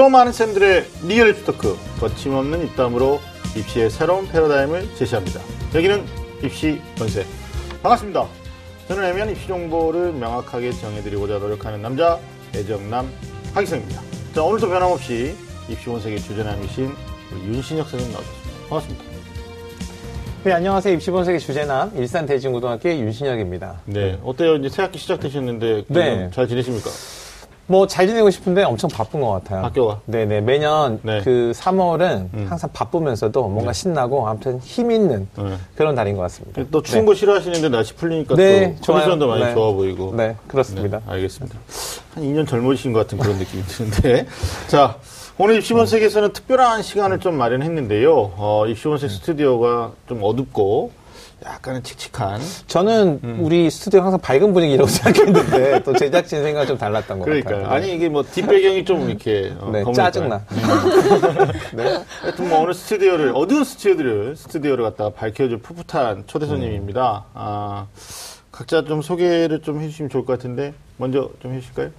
좀 많은 쌤들의 real 입시 talk 거침없는 입담으로 입시의 새로운 패러다임을 제시합니다. 여기는 입시 본색 반갑습니다. 저는 애매한 입시 정보를 명확하게 정해드리고자 노력하는 남자 애정남 하기성입니다. 자 오늘도 변함없이 입시 본색의 주제남이신 윤신혁 선생님 나오셨습니다. 반갑습니다. 네, 안녕하세요. 입시본색의 주제남, 일산 대진고등학교의 윤신혁입니다. 네, 어때요? 이제 새학기 시작되셨는데 네. 잘 지내십니까? 뭐, 잘 지내고 싶은데 엄청 바쁜 것 같아요. 학교가? 네네. 매년 네. 그 3월은 음. 항상 바쁘면서도 뭔가 신나고 아무튼 힘 있는 네. 그런 달인 것 같습니다. 또 추운 네. 거 싫어하시는데 날씨 풀리니까 네, 또. 컨디션도 많이 네. 좋아 보이고. 네, 그렇습니다. 네, 알겠습니다. 한 2년 젊어지신 것 같은 그런 느낌이 드는데. 자, 오늘 입시본색에서는 특별한 시간을 좀 마련했는데요. 어, 입시본색 스튜디오가 좀 어둡고 약간은 칙칙한. 저는 우리 스튜디오 항상 밝은 분위기라고 생각했는데 또 제작진 생각은 좀 달랐던 것 그러니까요. 같아요. 아니, 이게 뭐 뒷배경이 좀 이렇게. 어, 네, 짜증나. 네. 하여튼 뭐 오늘 스튜디오를 어두운 스튜디오를 스튜디오를 갖다가 밝혀줄 풋풋한 초대 손님입니다. 아, 각자 좀 소개를 좀 해주시면 좋을 것 같은데 먼저 좀 해주실까요?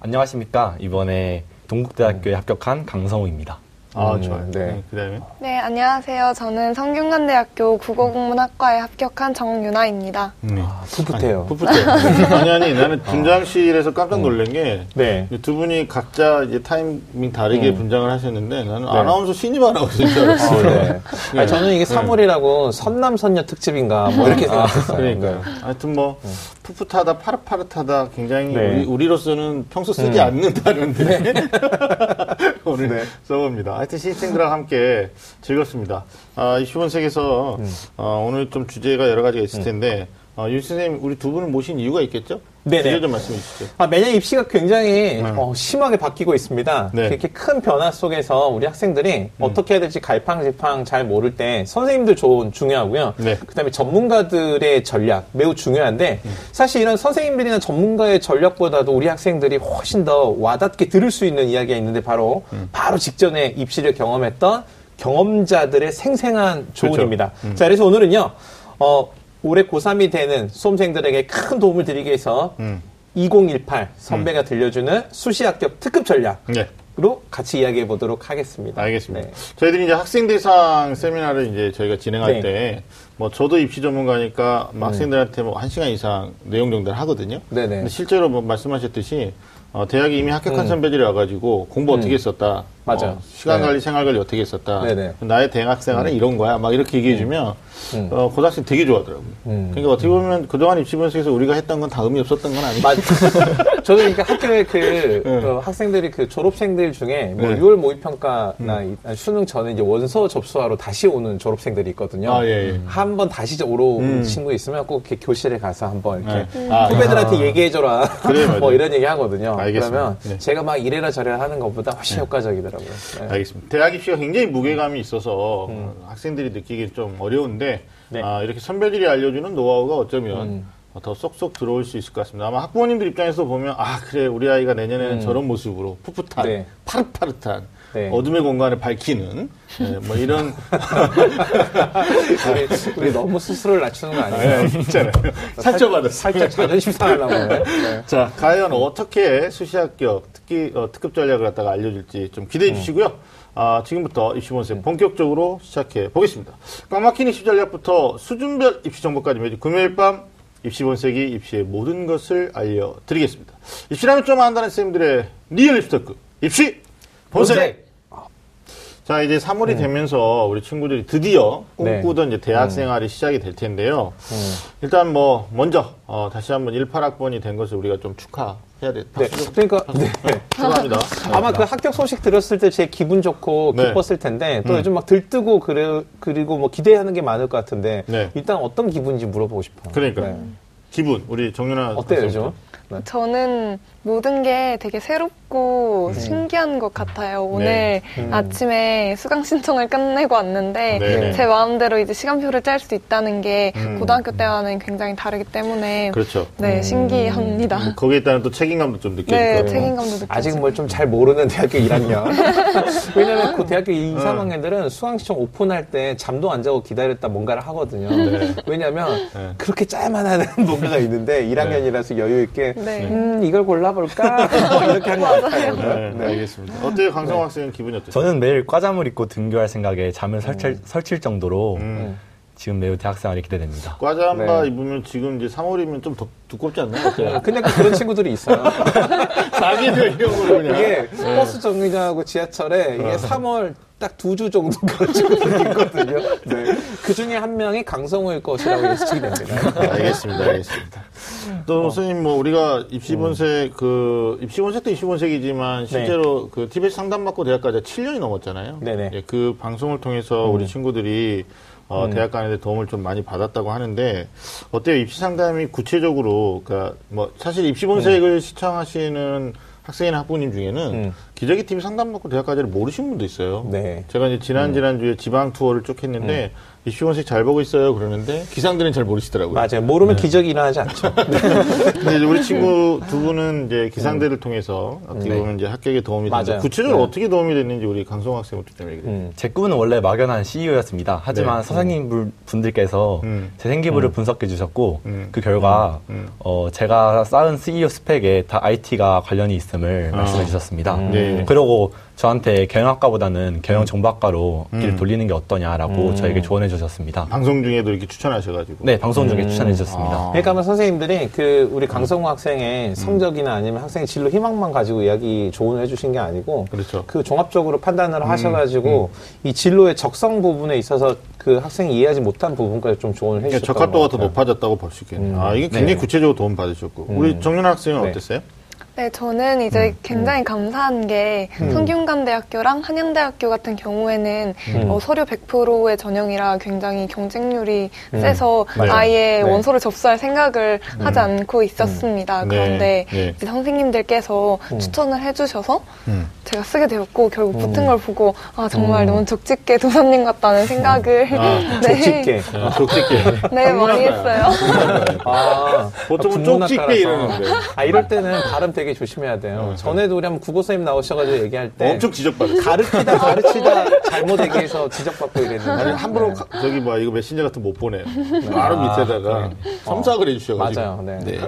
안녕하십니까. 이번에 동국대학교에 합격한 강성우입니다. 아 음, 좋아요. 네. 네. 그다음에 네, 안녕하세요. 저는 성균관대학교 국어국문학과에 합격한 정유나입니다. 네. 아, 풋풋해요. 풋풋해. 아니 아니 나는 분장실에서 깜짝 놀란 게. 네. 두 분이 각자 이제 타이밍 다르게 분장을 하셨는데 나는 네. 아나운서 신입 아나운서인 줄 알았어요. 어, 네. 네. 아니, 저는 이게 3월이라고 선남선녀 특집인가 뭐 이렇게 생각했어요. 그러니까요. 네. 하여튼 뭐 풋풋하다, 파릇파릇하다, 굉장히 네. 우리, 로서는 평소 쓰지 않는다는데 오늘 네. 써봅니다. 하여튼 신입생들과 함께 즐겁습니다. 아, 이 시원색에서 음. 어, 오늘 좀 주제가 여러 가지가 있을 텐데 어, 윤 선생님 우리 두 분을 모신 이유가 있겠죠? 네네. 주제 좀 말씀해 주시죠. 아, 매년 입시가 굉장히 네. 어, 심하게 바뀌고 있습니다. 네. 이렇게 큰 변화 속에서 우리 학생들이 어떻게 해야 될지 갈팡질팡 잘 모를 때 선생님들 조언 중요하고요. 네. 그다음에 전문가들의 전략 매우 중요한데 사실 이런 선생님들이나 전문가의 전략보다도 우리 학생들이 훨씬 더 와닿게 들을 수 있는 이야기가 있는데 바로 바로 직전에 입시를 경험했던 경험자들의 생생한 조언입니다. 자, 그래서 오늘은요. 어, 올해 고3이 되는 수험생들에게 큰 도움을 드리기 위해서 음. 2018 선배가 들려주는 수시 합격 특급 전략으로 네. 같이 이야기해 보도록 하겠습니다. 알겠습니다. 네. 저희들이 이제 학생 대상 세미나를 이제 저희가 진행할 네. 음. 때, 뭐 저도 입시 전문가니까 뭐 학생들한테 뭐한 시간 이상 내용 정도를 하거든요. 네네. 근데 실제로 뭐 말씀하셨듯이 어, 대학에 이미 합격한 선배들이 와가지고 공부 어떻게 했었다. 음. 맞아요. 어, 시간 네. 관리, 생활 관리 어떻게 했었다. 네네. 나의 대학 생활은 이런 거야. 막 이렇게 얘기해주면 음. 어, 고등학생 되게 좋아하더라고요. 음. 그러니까 어떻게 보면 그동안 입시 분석에서 우리가 했던 건 다 의미 없었던 건 아니고. 맞, 저도 그러니까 학교에 그, 네. 어, 학생들이 그 졸업생들 중에 뭐 네. 6월 모의평가나 이- 아니, 수능 전에 이제 원서 접수하러 다시 오는 졸업생들이 있거든요. 아, 예, 예. 한번 다시 오러 온 음. 친구 있으면 꼭 이렇게 교실에 가서 한번 이렇게 네. 아, 후배들한테 얘기해줘라. 그래. 뭐 이런 얘기 하거든요. 알겠습니다. 그러면 네. 제가 막 이래라 저래라 하는 것보다 훨씬 효과적이더라고요. 네. 알겠습니다. 대학 입시가 굉장히 무게감이 있어서 어, 학생들이 느끼기 좀 어려운데 음. 네. 아, 이렇게 선배들이 알려주는 노하우가 어쩌면 음. 어, 더 쏙쏙 들어올 수 있을 것 같습니다. 아마 학부모님들 입장에서 보면 아 그래 우리 아이가 내년에는 저런 모습으로 풋풋한 음. 네. 파릇파릇한 네. 어둠의 공간을 밝히는 네, 뭐 이런 우리, 우리 너무 스스로를 낮추는 거 아니에요? 네, 있잖아요. 상처받았어요. 살짝 자존심 상하려고. 네. 자, 과연 어떻게 수시 합격 특기 어, 특급 전략을 갖다가 알려줄지 좀 기대해 주시고요. 아, 지금부터 입시본색 본격적으로 시작해 보겠습니다. 꽉 막힌 입시 전략부터 수준별 입시 정보까지 매주 금요일 밤 입시본색이 입시의 모든 것을 알려드리겠습니다. 입시라면 좀 안다는 쌤들의 real 입시 talk 입시 본색. 자, 이제 3월이 되면서 우리 친구들이 드디어 네. 꿈꾸던 이제 대학 생활이 시작이 될 텐데요. 일단 뭐, 먼저, 어, 다시 한번 18학번이 된 것을 우리가 좀 축하 해야 돼. 네. 박수 좀 그러니까, 네. 축하합니다. 아마 그 합격 소식 들었을 때 제 기분 좋고 네. 기뻤을 텐데 또 음. 요즘 막 들뜨고 그래, 그리고 뭐 기대하는 게 많을 것 같은데 네. 일단 어떤 기분인지 물어보고 싶어요. 그러니까요. 네. 기분, 우리 정윤아. 어때요. 요즘? 네. 저는 모든 게 되게 새롭고 신기한 것 같아요. 오늘 네. 음. 아침에 수강 신청을 끝내고 왔는데 네. 제 마음대로 이제 시간표를 짤 수 있다는 게 음. 고등학교 때와는 굉장히 다르기 때문에 그렇죠. 네 신기합니다. 거기에 따른 또 책임감도 좀네 거예요. 책임감도 느껴지고 아직 뭘 좀 잘 모르는 대학교 1학년. 왜냐면 그 대학교 2, 3학년들은 수강시청 오픈할 때 잠도 안 자고 기다렸다 뭔가를 하거든요. 네. 왜냐면 네. 그렇게 짜야만 하는 뭔가가 있는데 1학년이라서 여유 있게 네. 음, 이걸 골라 볼까? 뭐 이렇게 한것 같아요. 네, 알겠습니다. 어때요, 강성 학생은 기분이 어때요? 저는 매일 과잠을 입고 등교할 생각에 잠을 설칠, 설칠 정도로 음. 지금 매우 대학생활이 기대됩니다. 과잠바 네. 입으면 지금 이제 3월이면 좀 더 두껍지 않나요? 어때요? 근데 그런 친구들이 있어요. 자기 변경으로 그냥. 이게 버스 정류장하고 지하철에 이게 3월 딱 두 주 정도 그런 친구들이 있거든요. 네. 그 중에 한 명이 강성우일 것이라고 예측이 됩니다. 알겠습니다, 알겠습니다. 또 선생님 뭐 우리가 입시본색 그 입시본색도 입시본색이지만 실제로 그 TBS 상담받고 대학까지 7년이 넘었잖아요. 네네. 예, 그 방송을 통해서 우리 친구들이 어, 대학 가는데 도움을 좀 많이 받았다고 하는데 어때요? 입시 상담이 구체적으로 그러니까 뭐 사실 입시 본색을 시청하시는 학생이나 학부모님 중에는 음. 기저귀 팀 상담받고 대학까지를 모르시는 분도 있어요. 네. 제가 이제 지난 지난 주에 지방 투어를 쭉 했는데 입시본색 잘 보고 있어요 그러는데 기상들은 잘 모르시더라고요. 맞아요. 모르면 기적이 일어나지 않죠. 근데 이제 우리 친구 두 분은 이제 기상대를 통해서 어떻게 네. 보면 이제 합격에 도움이 되는데. 구체적으로 네. 어떻게 도움이 됐는지 우리 강성 학생부터 좀 얘기해 주세요. 음. 제 꿈은 원래 막연한 CEO였습니다. 하지만 네. 선생님 분- 분들께서 음. 제 생기부를 분석해 주셨고 음. 그 결과 음. 어, 제가 쌓은 CEO 스펙에 다 IT가 관련이 있음을 아. 말씀해 주셨습니다. 네. 그리고 저한테 경영학과보다는 경영정보학과로 음. 길을 돌리는 게 어떠냐라고 음. 저에게 조언해 주셨습니다. 방송 중에도 이렇게 추천하셔가지고. 네, 방송 중에 음. 추천해 주셨습니다. 아. 그러니까 아마 선생님들이 그 우리 강성우 학생의 성적이나 아니면 학생의 진로 희망만 가지고 이야기 조언을 해주신 게 아니고 그렇죠. 그 종합적으로 판단을 하셔가지고 이 진로의 적성 부분에 있어서 그 학생이 이해하지 못한 부분까지 좀 조언을 그러니까 해주셨던 적합도가 것 더. 높아졌다고 볼 수 있겠네요. 음. 아, 이게 굉장히 네. 구체적으로 도움 받으셨고. 우리 정윤 학생은 네. 어땠어요? 네, 저는 이제 굉장히 감사한 게 성균관대학교랑 한양대학교 같은 경우에는 음. 어, 서류 100%의 전형이라 굉장히 경쟁률이 세서. 아예 네. 원서를 접수할 생각을 하지 않고 있었습니다. 네. 그런데 네. 이제 선생님들께서 추천을 해주셔서 음. 제가 쓰게 되었고 결국 붙은 걸 보고 아 정말 너무 족집게 도사님 같다는 생각을 아, 네. 족집게. 아, 쪽집게. 네 많이 했어요. 아, 보통은 국문학과라서. 쪽집게 이러는데. 아, 이럴 때는 발음 되게 조심해야 돼요. 전에도 우리 한번 국어 선생님 나오셔가지고 얘기할 때. 엄청 지적받았어요. 가르치다 가르치다 잘못 얘기해서 지적받고 이랬는데. 아니, 함부로 가- 저기 뭐 이거 메신저 같은 거 못 보내요. 바로 밑에다가 첨삭을 해주셔가지고. 맞아요. 네.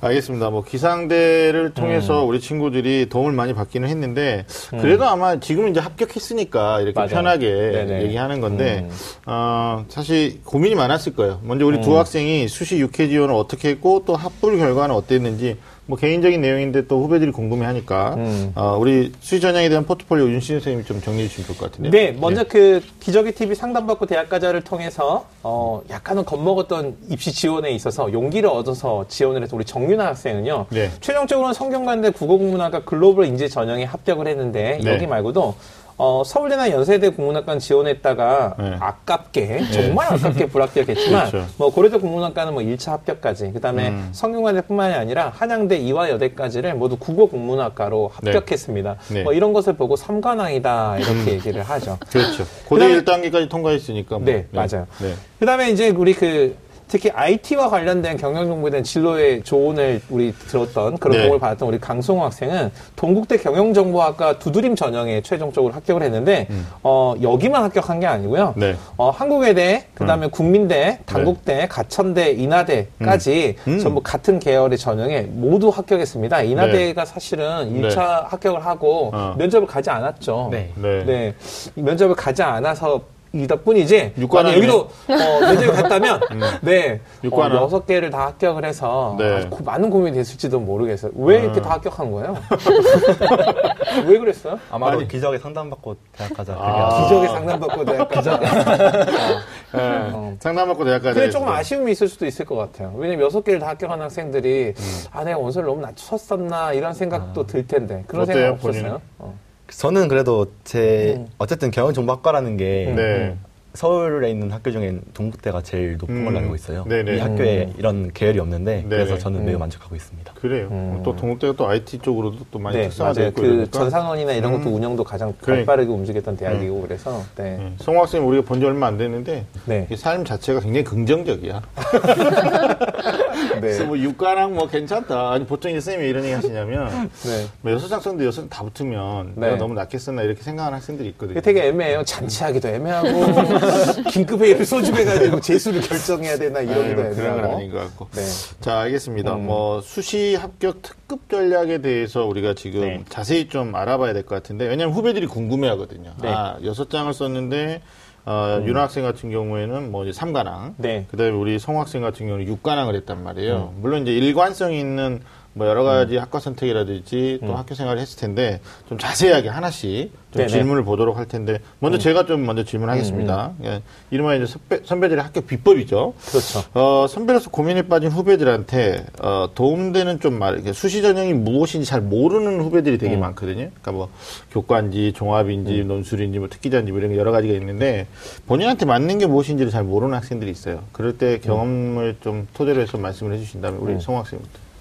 알겠습니다. 뭐 기상대를 통해서 음. 우리 친구들이 도움을 많이 받기는 했는데 그래도 아마 지금은 이제 합격했으니까 이렇게 맞아요. 편하게 네네. 얘기하는 건데 음. 어, 사실 고민이 많았을 거예요. 먼저 우리 두 학생이 수시 6회 지원을 어떻게 했고 또 합불 결과는 어땠는지 뭐 개인적인 내용인데 또 후배들이 궁금해하니까 음. 어, 우리 수시 전형에 대한 포트폴리오 윤신 선생님이 좀 정리해 주시면 좋을 것 같은데요. 네, 먼저 그 기저귀 TV 상담받고 대학가자를 통해서 어 약간은 겁먹었던 입시 지원에 있어서 용기를 얻어서 지원을 해서 우리 정윤아 학생은요. 네. 최종적으로는 성균관대 국어국문학과 글로벌 인재 전형에 합격을 했는데 네. 여기 말고도 어, 서울대나 연세대 국문학과는 지원했다가 네. 아깝게 정말 아깝게 불합격했지만 그렇죠. 뭐 고려대 국문학과는 뭐 1차 합격까지 그다음에 음. 성균관대뿐만이 아니라 한양대 이화여대까지를 모두 국어 국문학과로 합격했습니다. 네. 뭐 이런 것을 보고 삼관왕이다 이렇게 얘기를 하죠. 그렇죠. 고대 그다음에- 1단계까지 통과했으니까. 뭐. 네, 맞아요. 네. 그다음에 이제 우리 그 특히 IT와 관련된 경영 정보에 대한 진로의 조언을 우리 들었던 그런 네. 도움을 받았던 우리 강송호 학생은 동국대 경영정보학과 두드림 전형에 최종적으로 합격을 했는데 어 여기만 합격한 게 아니고요. 음. 네. 어 한국외대, 그다음에 국민대, 단국대, 가천대, 인하대까지 음. 전부 같은 계열의 전형에 모두 합격했습니다. 인하대가 사실은 네. 1차 합격을 하고 어. 면접을 가지 않았죠. 네. 네. 네. 이 면접을 가지 않아서 이다 뿐이지. 만약 여기도 어, 면접이 갔다면 네. 어, 육관왕. 여섯 개를 다 합격을 해서 네. 아주 고- 많은 고민이 됐을지도 모르겠어요. 왜 이렇게 아. 다 합격한 거예요? 왜 그랬어요? 아마도 아니. 기적에 상담받고 대학 가자. 아. 기적에 상담받고 대학 가자. 네. 어. 상담받고 대학까지. 근데 조금. 아쉬움이 있을 수도 있을 것 같아요. 왜냐면 여섯 개를 다 합격한 학생들이 음. 아 내가 원서를 너무 낮췄었나 이런 생각도 들 텐데 그런 어때요, 생각 본인은? 없었어요? 어. 저는 그래도 제 음. 어쨌든 경영정보학과라는 게 네. 서울에 있는 학교 중엔 동국대가 제일 높은 음. 걸로 알고 있어요. 네네. 이 학교에 이런 계열이 없는데 그래서 네네. 저는 음. 매우 만족하고 있습니다. 그래요. 음. 또 동국대가 또 IT 쪽으로도 또 많이 네, 특성화되어 맞아요. 있고 그 이러니까. 전산원이나 이런 것도 음. 운영도 가장 그러니까. 발빠르게 움직였던 대학이고 그래서 네. 네. 송 학생 우리가 본 지 얼마 안 됐는데 네. 이삶 자체가 굉장히 긍정적이야. 네. 그래서 뭐 육가랑 뭐 괜찮다. 아니 보통 이제 선생님이 이런 얘기 하시냐면 네. 뭐 여섯 학생도 여섯 다 붙으면 네. 내가 너무 썼나 이렇게 생각하는 학생들이 있거든요. 되게 애매해요. 잔치하기도 애매하고 긴급 회의를 소집해가지고 재수를 결정해야 되나 이러기도 아유, 그런 건 해요. 아닌 것 같고. 네. 자, 알겠습니다. 음. 뭐, 수시 합격 특급 전략에 대해서 우리가 지금 네. 자세히 좀 알아봐야 될 것 같은데, 왜냐면 후배들이 궁금해 하거든요. 네. 아, 여섯 장을 썼는데, 어, 윤 학생 같은 경우에는 뭐 이제 3관왕. 네. 그 다음에 우리 성 학생 같은 경우는 6관왕을 했단 말이에요. 음. 물론 이제 일관성이 있는 뭐 여러 가지 학과 선택이라든지 또 학교 생활을 했을 텐데 좀 자세하게 하나씩 좀 음. 음, 질문을 보도록 할 텐데 먼저 제가 좀 먼저 질문하겠습니다. 예, 이른바 이제 선배, 선배들의 학교 비법이죠. 그렇죠. 어, 선배로서 고민에 빠진 후배들한테 어, 도움되는 좀 말, 수시 전형이 무엇인지 잘 모르는 후배들이 되게 많거든요. 그러니까 뭐 교과인지 종합인지 논술인지 뭐 특기자인지 뭐 이런 게 여러 가지가 있는데 본인한테 맞는 게 무엇인지를 잘 모르는 학생들이 있어요. 그럴 때 경험을 좀 토대로 해서 말씀을 해주신다면 우리 송 학생부터.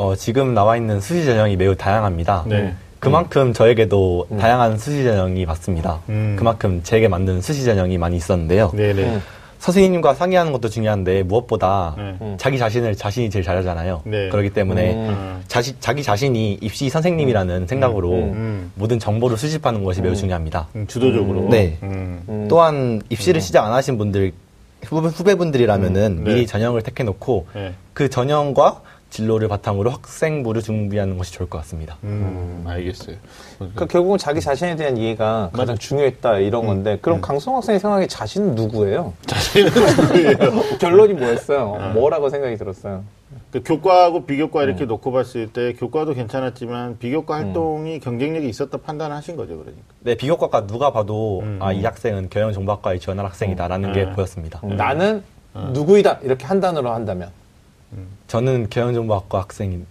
어, 지금 나와 있는 수시 전형이 매우 다양합니다. 네. 그만큼 저에게도 다양한 수시 전형이 맞습니다. 음. 그만큼 제게 맞는 수시 전형이 많이 있었는데요. 네네. 음. 선생님과 상의하는 것도 중요한데 무엇보다 네. 자기 자신을 자신이 제일 잘하잖아요. 네. 그렇기 때문에 음. 자시, 자기 자신이 입시 선생님이라는 생각으로 음. 모든 정보를 수집하는 것이 매우 중요합니다. 음, 주도적으로. 네. 음. 음. 또한 입시를 시작 안 하신 분들 후배, 후배분들이라면은 음, 네. 미리 전형을 택해놓고 네. 그 전형과 진로를 바탕으로 학생부를 준비하는 것이 좋을 것 같습니다. 음, 알겠어요. 그러니까 결국은 자기 자신에 대한 이해가 가장 중요했다 이런 건데 그럼 강성 학생의 생각에 자신은 누구예요? 자신은 누구예요? 결론이 뭐였어요? 뭐라고 생각이 들었어요? 그 교과하고 비교과 이렇게 놓고 봤을 때 교과도 괜찮았지만 비교과 활동이 경쟁력이 있었다 판단하신 거죠, 그러니까. 네, 비교과가 누가 봐도 음. 아, 이 학생은 경영정보학과에 지원할 학생이다라는 게 음. 보였습니다. 음, 나는 누구이다 이렇게 한 단어로 한다면 저는 경영정보학과 학생인.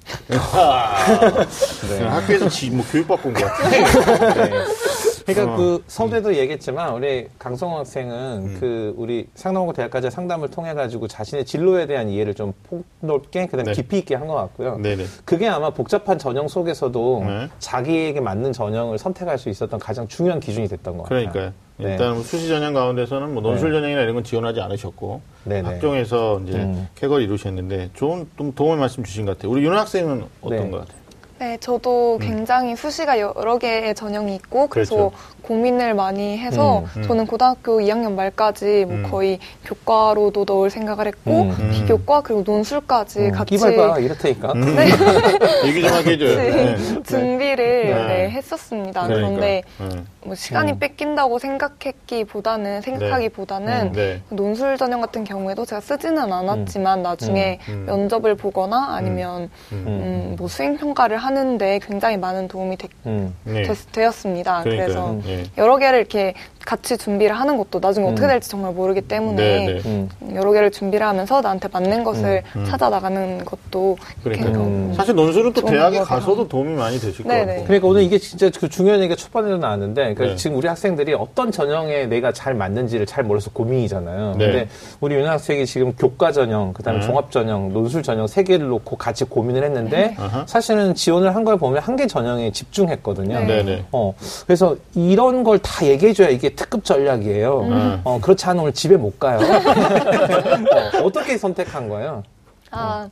그냥 학교에서 지, 뭐 교육받고 온 것 같아. 네. 그러니까 어. 그 서두에도 얘기했지만 우리 강성호 학생은 그 우리 상당고 대학까지 상담을 통해 가지고 자신의 진로에 대한 이해를 좀 폭넓게 그다음에 네. 깊이 있게 한 것 같고요. 네네. 그게 아마 복잡한 전형 속에서도 네. 자기에게 맞는 전형을 선택할 수 있었던 가장 중요한 기준이 됐던 것 같아요. 그러니까요. 네. 일단 뭐 수시 전형 가운데서는 뭐 논술 전형이나 이런 건 지원하지 않으셨고 네네. 학종에서 이제 음. 쾌거를 이루셨는데 좋은 좀 도움의 말씀 주신 것 같아요. 우리 윤 학생은 어떤 네. 것 같아요? 네, 저도 굉장히 수시가 여러 개의 전형이 있고 그래서 그렇죠. 고민을 많이 해서 음, 음. 저는 고등학교 2학년 말까지 뭐 음. 거의 교과로도 넣을 생각을 했고 음, 음. 비교과 그리고 논술까지 음, 같이 이발봐 이렇다니까. 얘기 좀 하게 해줘요. 네. 준비를 네. 네, 했었습니다. 그러니까. 그런데 네. 뭐 시간이 음. 뺏긴다고 생각했기보다는 생각하기보다는 네. 논술 전형 같은 경우에도 제가 쓰지는 않았지만 나중에 음. 면접을 보거나 아니면 음. 음, 뭐 수행 평가를 하는데 굉장히 많은 도움이 되, 음. 네. 었습니다 그러니까요. 그래서 네. 여러 개를 이렇게 같이 준비를 하는 것도 나중에 어떻게 음. 될지 정말 모르기 때문에 네, 네. 음. 여러 개를 준비를 하면서 나한테 맞는 것을 음. 찾아 나가는 것도 그러니까요. 음. 사실 논술은 또 대학에. 가서도 도움이 많이 되실 것 네네. 같고. 그러니까 오늘 이게 진짜 그 중요한 얘기가 초반에도 나왔는데 그러니까 네. 지금 우리 학생들이 어떤 전형에 내가 잘 맞는지를 잘 몰라서 고민이잖아요. 네. 근데 우리 윤 학생이 지금 교과 전형, 그다음에 네. 종합 전형, 논술 전형 세 개를 놓고 같이 고민을 했는데. 사실은 지원을 한 걸 보면 한 개 전형에 집중했거든요. 네. 네네. 어, 그래서 이런 걸 다 얘기해줘야 이게 특급 전략이에요. 음. 어, 그렇지 않으면 오늘 집에 못 가요. 어, 떻게 선택한 거예요? 아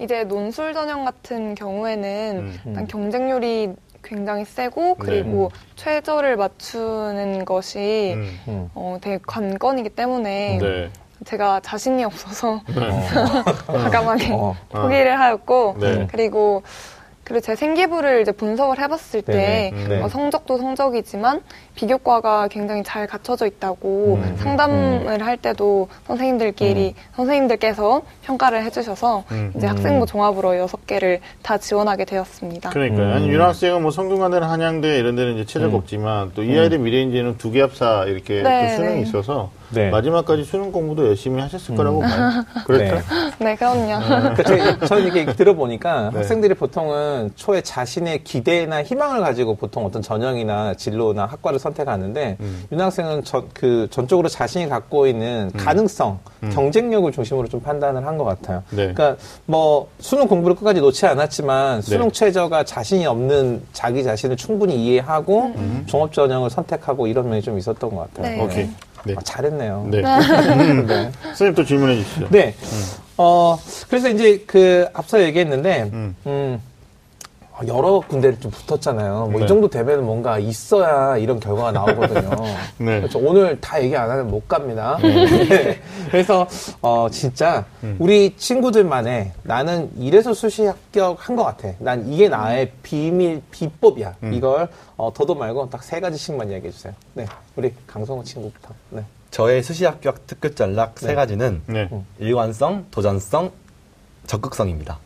이제 논술 전형 같은 경우에는 음. 일단 경쟁률이 굉장히 세고 그리고 최저를 맞추는 것이 음. 음. 어, 되게 관건이기 때문에 네. 제가 자신이 없어서 어, 과감하게 어. 포기를 하였고 네. 그리고 그리고 제 생기부를 이제 분석을 해봤을 때 네네. 네. 어, 성적도 성적이지만 비교과가 굉장히 잘 갖춰져 있다고 음. 상담을 할 때도 선생님들끼리 선생님들께서 평가를 해주셔서 음. 이제 학생부 종합으로 여섯 개를 다 지원하게 되었습니다. 그러니까요. 음. 아니, 윤 학생은 뭐 성균관대나 한양대 이런 데는 이제 최저가 음. 없지만 또 이 아이대 미래인지는 두 개 합사 이렇게 네, 또 수능이 네. 있어서 네. 마지막까지 수능 공부도 열심히 하셨을 거라고 봐요. 그렇죠? 네. 네, 그럼요. 저희- 저는 이렇게 들어보니까 네. 학생들이 보통은 초에 자신의 기대나 희망을 가지고 보통 어떤 전형이나 진로나 학과를 선택하는데 음. 윤 학생은 전, 그 전적으로 자신이 갖고 있는 가능성, 경쟁력을 중심으로 좀 판단을 한 것 같아요. 음. 네. 그러니까 뭐 수능 공부를 끝까지 놓지 않았지만 수능 네. 최저가 자신이 없는 자기 자신을 충분히 이해하고 음. 종합 전형을 선택하고 이런 면이 좀 있었던 것 같아요. 네. 오케이. 네. 아, 잘했네요. 네. 음. 네. 선생님 또 질문해 주시죠. 네. 어, 그래서 이제 그 앞서 얘기했는데, 음. 음, 여러 군데를 좀 붙었잖아요. 뭐 네. 이 정도 되면 뭔가 있어야 이런 결과가 나오거든요. 네. 그래서 오늘 다 얘기 안 하면 못 갑니다. 네. 그래서 어 진짜 음. 우리 친구들만의 나는 이래서 수시 합격한 것 같아. 난 이게 나의 비밀 비법이야. 음. 이걸 어, 더도 말고 딱 세 가지씩만 이야기해 주세요. 네, 우리 강성호 친구부터. 네. 저의 수시 합격 특급 전략 네. 세 가지는 네. 일관성, 도전성, 적극성입니다.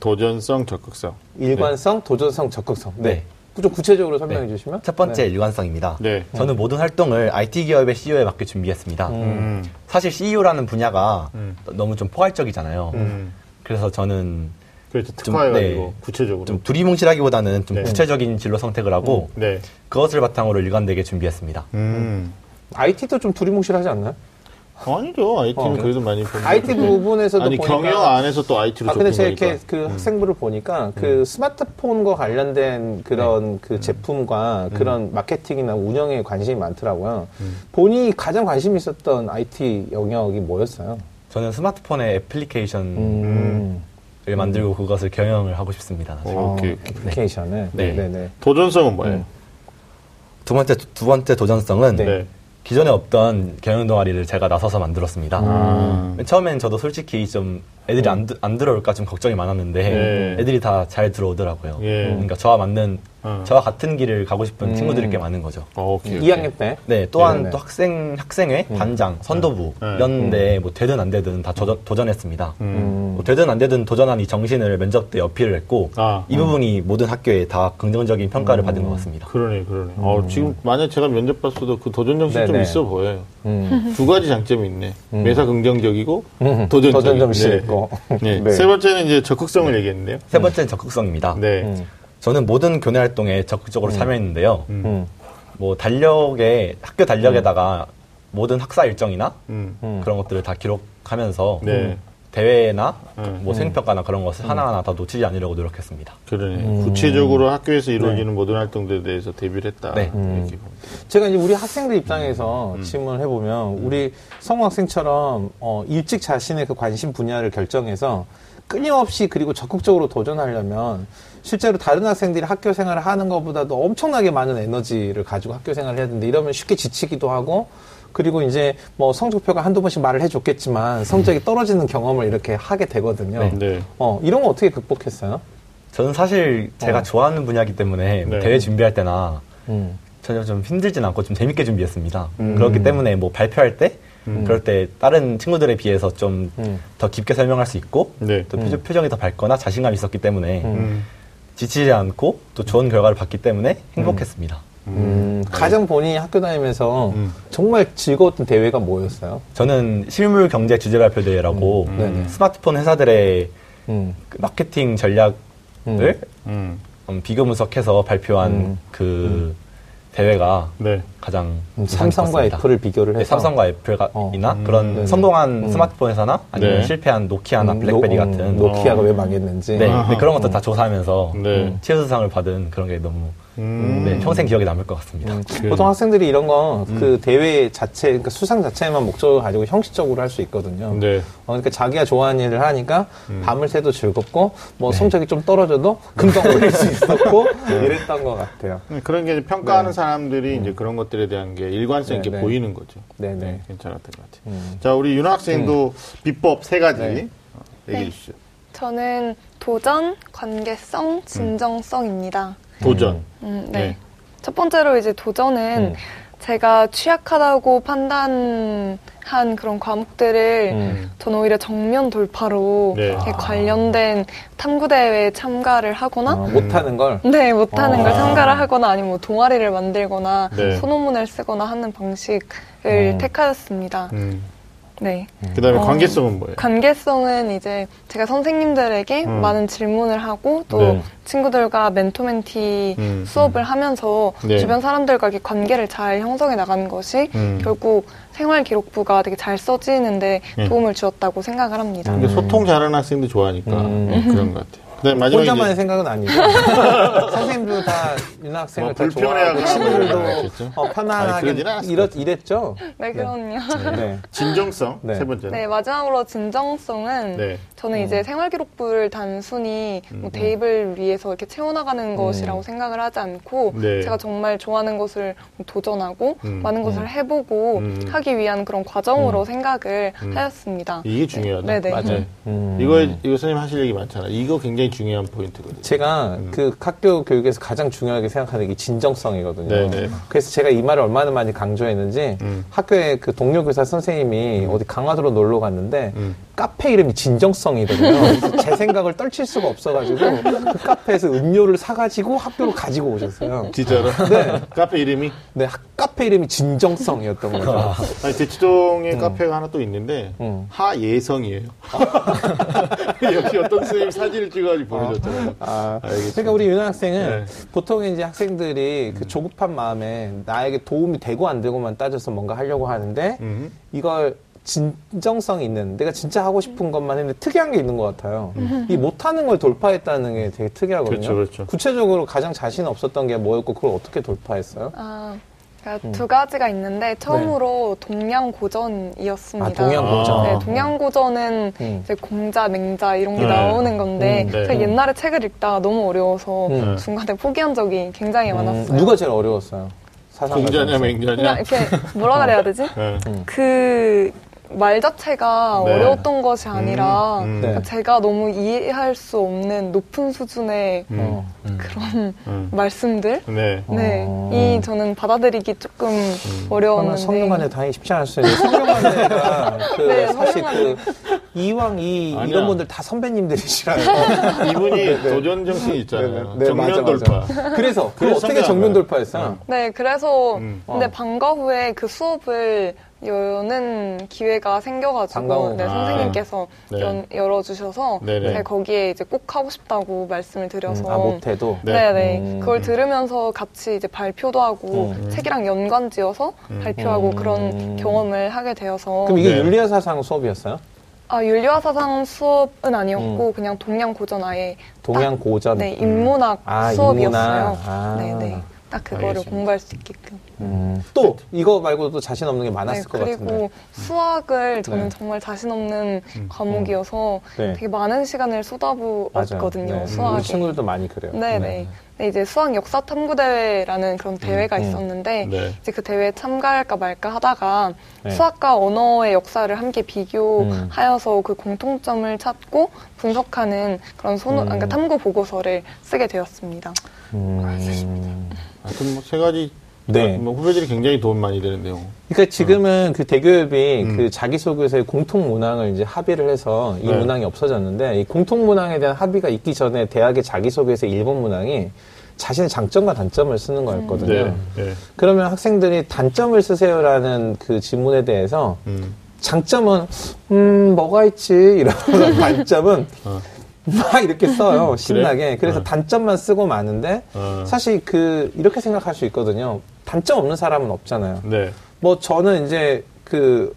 도전성, 적극성. 일관성, 도전성, 적극성. 네. 네. 좀 구체적으로 설명해 네. 주시면. 첫 번째 네. 일관성입니다. 네. 저는 모든 활동을 IT 기업의 CEO에 맡겨 준비했습니다. 음. 사실 CEO라는 분야가 음. 너무 좀 포괄적이잖아요. 음. 그래서 저는 그렇죠. 특화해가지고 네. 구체적으로. 좀 두리뭉실하기보다는 좀 네. 구체적인 진로 선택을 하고 네. 그것을 바탕으로 일관되게 준비했습니다. 음. IT도 좀 두리뭉실하지 않나요? 아니죠. IT는 어. 그래도 많이 보는 IT 부분에서도 아니 보니까 경영 안에서 또 IT로 아, 근데 제가 이렇게. 그 학생부를 보니까 그 스마트폰과 관련된 그런 그 제품과 그런 마케팅이나 운영에 관심이 많더라고요. 본인이 가장 관심 있었던 IT 영역이 뭐였어요? 저는 스마트폰의 애플리케이션을 음. 만들고 그것을 경영을 하고 싶습니다. 어, 오케이, 어, 애플리케이션을. 네. 네, 네. 도전성은 뭐예요? 음. 두 번째 두 번째 도전성은 네. 네. 기존에 없던 경영 동아리를 제가 나서서 만들었습니다. 아. 맨 처음엔 저도 솔직히 좀 애들이 안, 들- 안 들어올까 좀 걱정이 많았는데 네. 애들이 다 잘 들어오더라고요. 예. 그러니까 저와 맞는 어. 저와 같은 길을 가고 싶은 음. 친구들이 꽤 많은 거죠. 어, 오케이. 오케이. 2학년 때. 네, 또한 네네. 또 학생 학생회, 반장, 선도부 네. 이런 데뭐 되든 안 되든 다 도전, 했습니다 음. 뭐 되든 안 되든 도전한 이 정신을 면접 때 어필을 했고 아. 이 부분이 모든 학교에 다 긍정적인 평가를 받은 것 같습니다. 그러네, 그러네. 어, 지금 만약 제가 면접 봤어도 그 도전 정신 좀 네네. 있어 보여요. 음. 두 가지 장점이 있네. 매사 긍정적이고 음. 도전 정신 네. 있고. 네. 네. 세 번째는 이제 적극성을 얘기했는데요. 세 번째는 적극성입니다. 네. 음. 저는 모든 교내 활동에 적극적으로 참여했는데요. 음. 뭐 달력에 학교 달력에다가 모든 학사 일정이나 음. 음. 그런 것들을 다 기록하면서 네. 대회나 음. 뭐 생평가나 그런 것을 하나하나 다 놓치지 않으려고 노력했습니다. 그러네. 음. 구체적으로 학교에서 이루어지는 모든 활동들에 대해서 대비를 했다. 네. 봅니다. 제가 이제 우리 학생들 입장에서 질문을 해보면 우리 성우 학생처럼 어, 일찍 자신의 그 관심 분야를 결정해서 끊임없이 그리고 적극적으로 도전하려면 실제로 다른 학생들이 학교 생활을 하는 것보다도 엄청나게 많은 에너지를 가지고 학교 생활을 해야 되는데 이러면 쉽게 지치기도 하고 그리고 이제 뭐 성적표가 한두 번씩 말을 해줬겠지만 성적이 떨어지는 경험을 이렇게 하게 되거든요. 네. 네. 어, 이런 거 어떻게 극복했어요? 저는 사실 제가 어. 좋아하는 분야이기 때문에 뭐 네. 대회 준비할 때나 음. 전혀 좀 힘들진 않고 좀 재밌게 준비했습니다. 그렇기 때문에 뭐 발표할 때 그럴 때 다른 친구들에 비해서 좀더 음. 깊게 설명할 수 있고 네. 또 표정, 표정이 더 밝거나 자신감이 있었기 때문에 음. 지치지 않고 또 좋은 결과를 봤기 때문에 행복했습니다. 음, 가장 본인이 학교 다니면서 음. 정말 즐거웠던 대회가 뭐였어요? 저는 실물 경제 주제 발표 대회라고 네네. 스마트폰 회사들의 음. 그 마케팅 전략을 음. 음, 비교 분석해서 발표한 음. 그 대회가 네. 가장 음, 삼성과. 애플을 비교를 네, 해서 삼성과 애플이나 어. 그런 네네. 성공한 음. 스마트폰 회사나 아니면 네. 실패한 노키아나 음, 블랙베리 노- 같은 음, 노키아가 어. 왜 망했는지 네. 네, 그런 것도 다 조사하면서 네. 치유수상을 받은 그런 게 너무 음. 네, 평생 기억에 남을 것 같습니다. 음, 보통 학생들이 이런 거그 대회 자체, 그러니까 수상 자체만 목적을 가지고 형식적으로 할 수 있거든요. 네. 어, 그러니까 자기가 좋아하는 일을 하니까 밤을 새도 즐겁고 뭐 성적이 좀 떨어져도 금방 올릴 수 있었고 이랬던 것 같아요. 음, 그런 게 이제 평가하는 네. 사람들이 이제 그런 것들 에 대한 게 일관성 있게 네, 네. 보이는 거죠. 네네. 네, 괜찮았던 것 같아요. 음. 자, 우리 윤 학생도 비법 세 가지 네. 어, 얘기해 네. 주시죠. 저는 도전, 관계성, 진정성입니다. 도전. 음, 네. 네. 첫 번째로 이제 도전은 음. 제가 취약하다고 판단 한 그런 과목들을 음. 저는 오히려 정면 돌파로 네. 이렇게 관련된 탐구 대회에 참가를 하거나 어, 못하는 걸 네, 못하는 아. 걸 참가를 하거나 아니면 뭐 동아리를 만들거나 네. 소논문을 쓰거나 하는 방식을 음. 택하였습니다. 음. 네. 그 다음에 어, 관계성은 뭐예요? 관계성은 이제 제가 선생님들에게 음. 많은 질문을 하고 또 네. 친구들과 멘토 멘티 음, 수업을 하면서 네. 주변 사람들과 이렇게 관계를 잘 형성해 나가는 것이 음. 결국 생활 기록부가 되게 잘 써지는데 네. 도움을 주었다고 생각을 합니다. 이게 소통 잘하는 학생들 좋아하니까 음. 네, 그런 것 같아요. 네, 마지막에 혼자만의 이제- 생각은 아니고 선생님도 다 윤아 학생을 뭐 다 좋아하고 친구들도. 어, 아니, 편안하게 것 같아요. 이랬죠. 네, 그럼요. 네. 진정성 네. 세 번째는. 네, 마지막으로 진정성은 네. 저는 이제 생활기록부를 단순히 음. 뭐 대입을 위해서 이렇게 채워나가는 것이라고 생각을 하지 않고 네. 제가 정말 좋아하는 것을 도전하고 음. 많은 것을 해보고 음. 하기 위한 그런 과정으로 생각을 음. 하였습니다. 이게 중요하다. 네 네. 맞아요. 음. 이거 이거 선생님 하실 얘기 많잖아. 이거 굉장히 중요한 포인트거든요. 제가 음. 그 학교 교육에서 가장 중요하게 생각하는 게 진정성이거든요. 네네. 그래서 제가 이 말을 얼마나 많이 강조했는지 음. 학교에 그 동료 교사 선생님이 어디 강화도로 놀러 갔는데 음. 카페 이름이 진정성이거든요. 그래서 제 생각을 떨칠 수가 없어가지고 그 카페에서 음료를 사가지고 학교로 가지고 오셨어요. 진짜로? 네. 카페 이름이? 네, 학- 카페 이름이 진정성이었던 거죠. 아니, 대치동에 카페가 하나 또 있는데, 음. 하예성이에요. 역시 어떤 선생님 사진을 찍어가지고 보내줬잖아요. 아, 알겠습니다. 그러니까 우리 윤아 학생은 네. 보통 이제 학생들이 그 조급한 마음에 나에게 도움이 되고 안 되고만 따져서 뭔가 하려고 하는데 음. 이걸 진정성 있는 내가 진짜 하고 싶은 것만 했는데 특이한 게 있는 것 같아요. 이 못하는 걸 돌파했다는 게 되게 특이하거든요. 그렇죠, 그렇죠. 구체적으로 가장 자신 없었던 게 뭐였고 그걸 어떻게 돌파했어요? 아, 그러니까 두 가지가 있는데 처음으로 동양고전이었습니다. 아, 동양고전. 네, 동양고전은 음. 이제 공자, 맹자 이런 게 네. 나오는 건데 음, 네. 제가 옛날에 책을 읽다가 너무 어려워서 음. 중간에 포기한 적이 굉장히 음, 많았어요. 누가 제일 어려웠어요? 사상 공자냐, 맹자냐? 이렇게 뭐라 그래야 되지? 네. 그 말 자체가 네. 어려웠던 것이 아니라 음, 음. 그러니까 네. 제가 너무 이해할 수 없는 높은 수준의 음. 어. 그런 음. 말씀들 네. 네, 어. 이 저는 받아들이기 조금 음. 어려웠는데 성균관대 다니기 쉽지 않았어요. 성균관대가 그 네, 사실. 그 이왕 이 아니야. 이런 분들 다 선배님들이시라요. 이분이 도전 정신이 있잖아요. 네, 정면 맞아, 맞아. 돌파. 그래서 그걸 그래서 어떻게 성공한 정면. 돌파했어요? 네, 그래서 음. 근데 어. 방과 후에 그 수업을 여는 기회가 생겨가지고. 네, 아. 선생님께서 네. 연- 열어주셔서 네네. 제가 거기에 이제 꼭 하고 싶다고 말씀을 드려서 음, 아 못해도 네. 네, 네. 음. 그걸 들으면서 같이 이제 발표도 하고 음. 책이랑 연관지어서 발표하고 음. 그런 경험을 하게 되어서 그럼 이게 네. 윤리화 사상 수업이었어요? 아 율리화 사상 수업은 아니었고 그냥 동양 고전 아예 동양 고전. 네 인문학 아, 수업이었어요. 인문학. 아. 네, 네. 딱 그거를 알겠습니다. 공부할 수 있게끔. 음. 또 이거 말고도 자신 없는 게 많았을 네, 것 그리고 같은데. 수학을 저는 네. 정말 자신 없는 과목이어서 네. 되게 많은 시간을 쏟아부었거든요. 네. 우리 수학에. 친구들도 많이 그래요. 네, 네. 네, 이제 수학 역사 탐구 대회라는 그런 대회가 음. 있었는데 네. 이제 그 대회에 참가할까 말까 하다가 네. 수학과 언어의 역사를 함께 비교하여서 그 공통점을 찾고 분석하는 그런 손, 음. 그러니까 탐구 보고서를 쓰게 되었습니다. 음. 하여튼 뭐세 가지 네. 뭐 후배들이 굉장히 도움 많이 되는 내용. 그러니까 지금은 그 대교협이 음. 그 자기소개서의 공통 문항을 이제 합의를 해서 이 네. 문항이 없어졌는데 이 공통 문항에 대한 합의가 있기 전에 대학의 자기소개서 1번 문항이 자신의 장점과 단점을 쓰는 거였거든요. 네. 네. 그러면 학생들이 단점을 쓰세요라는 그 질문에 대해서 음. 장점은 음 뭐가 있지 이러면서 단점은 어. 막 이렇게 써요 신나게 그래 서 어. 단점만 쓰고 마는데 어. 사실 그 이렇게 생각할 수 있거든요 단점 없는 사람은 없잖아요 네. 뭐 저는 이제 그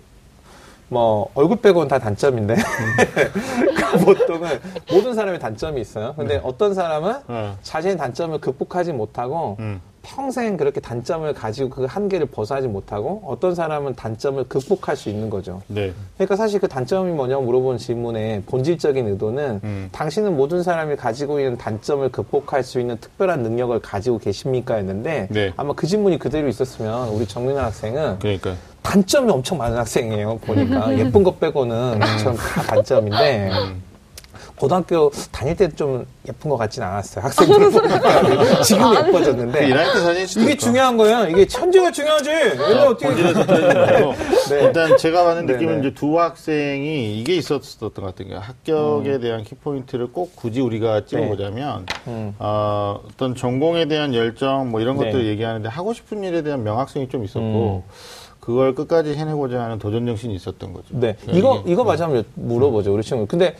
뭐 얼굴 빼고는 다 단점인데 그 보통은 모든 사람의 단점이 있어요 근데 어떤 사람은 어. 자신의 단점을 극복하지 못하고 음. 평생 그렇게 단점을 가지고 그 한계를 벗어나지 못하고 어떤 사람은 단점을 극복할 수 있는 거죠. 네. 그러니까 사실 그 단점이 뭐냐고 물어보는 질문의 본질적인 의도는 음. 당신은 모든 사람이 가지고 있는 단점을 극복할 수 있는 특별한 능력을 가지고 계십니까? 했는데 네. 아마 그 질문이 그대로 있었으면 우리 정민아 학생은 그러니까 단점이 엄청 많은 학생이에요. 보니까 예쁜 것 빼고는 전다 단점인데 고등학교 다닐 때 좀 예쁜 것 같진 않았어요. 학생들 보니까 지금 그 예뻐졌는데 일할 때 사진 이게. 중요한 거예요. 이게 천재가 중요하지. 어떻게 본질에서 떨어지지 말고 네. 일단 제가 받는 네, 느낌은 네. 이제 두 학생이 이게 있었던 것 같은 거예요. 합격에 대한 키포인트를 꼭 굳이 우리가 찍어보자면 음. 어, 어떤 전공에 대한 열정 뭐 이런 네. 것들을 얘기하는데 하고 싶은 일에 대한 명확성이 좀 있었고 그걸 끝까지 해내고자 하는 도전 정신이 있었던 거죠. 네. 그러니까 이거, 이거 마저 한번 물어보죠, 우리 친구. 근데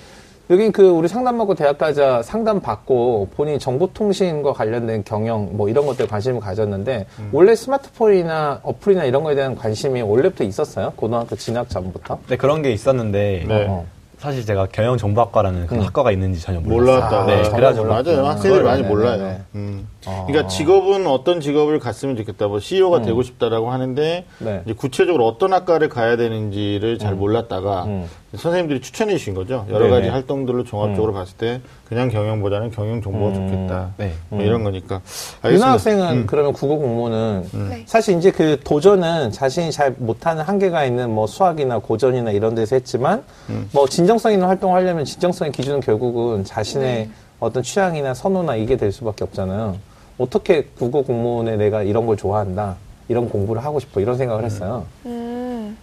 여긴 그 우리 상담 받고 대학 가자 상담 받고 본인이 정보통신과 관련된 경영 뭐 이런 것들에 관심을 가졌는데 음. 원래 스마트폰이나 어플이나 이런 거에 대한 관심이 원래부터 있었어요? 고등학교 진학 전부터? 네, 그런 게 있었는데 네. 어. 사실 제가 경영정보학과라는 그 학과가 있는지 전혀 몰랐어요. 몰랐다가 네, 네, 그래가지고 맞아요. 학생들이 많이 네, 몰라요. 네, 네. 음. 아. 그러니까 직업은 어떤 직업을 갔으면 좋겠다. 뭐 CEO가 되고 싶다라고 하는데 네. 이제 구체적으로 어떤 학과를 가야 되는지를 잘 몰랐다가 음. 선생님들이 추천해 주신 거죠. 여러 네네. 가지 활동들로 종합적으로 봤을 때 그냥 경영보다는 경영 정보가 좋겠다. 네. 뭐 이런 거니까. 유나 알겠습니다. 학생은 그러면 국어 공무는 네. 사실 이제 그 도전은 자신이 잘 못하는 한계가 있는 뭐 수학이나 고전이나 이런 데서 했지만 뭐 진정성 있는 활동을 하려면 진정성의 기준은 결국은 자신의 네. 어떤 취향이나 선호나 이게 될 수밖에 없잖아요. 어떻게 국어 공무원에 내가 이런 걸 좋아한다, 이런 공부를 하고 싶어 이런 생각을 했어요. 음.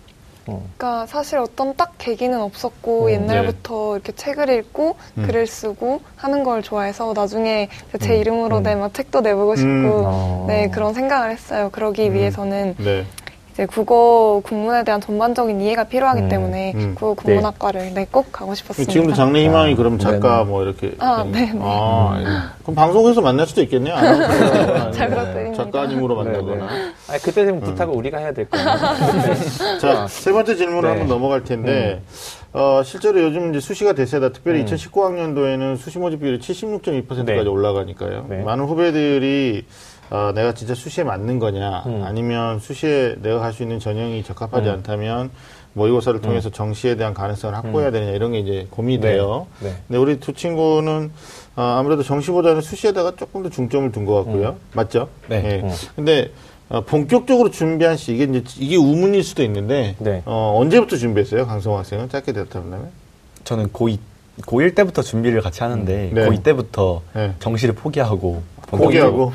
어. 그러니까 사실 어떤 딱 계기는 없었고 음, 옛날부터 이렇게 책을 읽고 음. 글을 쓰고 하는 걸 좋아해서 나중에 제 이름으로 된막 책도 내보고 싶고 음. 어. 네 그런 생각을 했어요. 그러기 위해서는 네. 이제 국어 국문에 대한 전반적인 이해가 필요하기 음. 때문에 음. 국어 국문학과를 네, 꼭 가고 싶었습니다. 지금도 장래 희망이 그럼 작가 네네. 뭐 이렇게. 아, 되는- 네네. 아, 예. 그럼 방송에서 만날 수도 있겠네요. 잘 아니면 부탁드립니다. 작가님으로 네, 만나거나. 네. 아니, 그때 되면 부탁을 우리가 해야 될 거예요. 자, 세 번째 질문으로 네. 한번 넘어갈 텐데, 어, 실제로 요즘 이제 수시가 대세다. 특별히 음. 2019학년도에는 수시 모집 비율이 76.2%까지 네. 올라가니까요. 네. 많은 후배들이 어, 내가 진짜 수시에 맞는 거냐, 음. 아니면 수시에 내가 갈 수 있는 전형이 적합하지 음. 않다면 모의고사를 통해서 정시에 대한 가능성을 확보해야 되느냐 이런 게 이제 고민이 돼요. 네. 근데 우리 두 친구는 어, 아무래도 정시보다는 수시에다가 조금 더 중점을 둔 것 같고요. 맞죠? 네. 예. 음. 근데 어, 본격적으로 준비한 시 이게 이제 이게 우문일 수도 있는데 네. 어, 언제부터 준비했어요, 강성호 학생은 짧게 대답한다면? 저는 고2, 고1 때부터 준비를 같이 하는데 네. 고2 때부터 네. 정시를 포기하고 포기하고.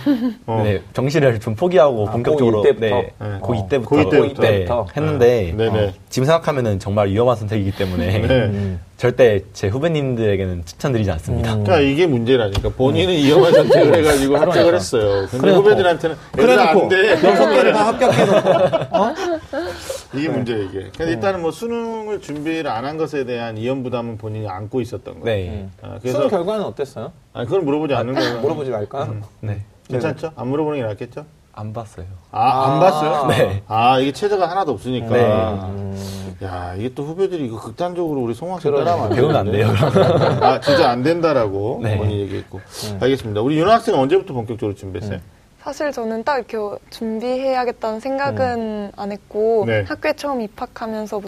어. 네, 정시를 좀 포기하고 아, 본격적으로 고2 때부터? 네, 네. 고2 어, 때부터, 고2 때부터. 네, 고2 했는데 네. 네네. 어, 지금 생각하면은 정말 위험한 선택이기 때문에 네. 음. 절대 제 후배님들에게는 추천드리지 않습니다. 음. 그러니까 이게 문제라니까 본인은 위험한 선택을 해가지고 합격을 했어요. 근데 그래놓고. 후배들한테는 그래놓고 돼. 여섯 개를 다 합격해놓고 어? 이게 문제 이게. 근데 일단은 뭐 수능을 준비를 안 한 것에 대한 이연 부담은 본인이 안고 있었던 거예요. 네. 아, 수능 그래서 결과는 어땠어요? 아니 그걸 물어보지 않는 거예요. 물어보지 말까? 네. 괜찮죠? 안 물어보는 게 낫겠죠? 안 봤어요. 아, 안 아. 봤어요? 네. 아, 이게 체제가 하나도 없으니까. 네. 음. 야, 이게 또 후배들이 이거 극단적으로 우리 송학생. 따라하면 안 배우면 안. 돼요. 아, 진짜 안 된다라고 네. 본인이 얘기했고. 알겠습니다. 우리 윤아 학생은 언제부터 본격적으로 준비했어요? 사실 저는 딱 이렇게 준비해야겠다는 생각은 안 했고 네. 학교에 처음 입학하면서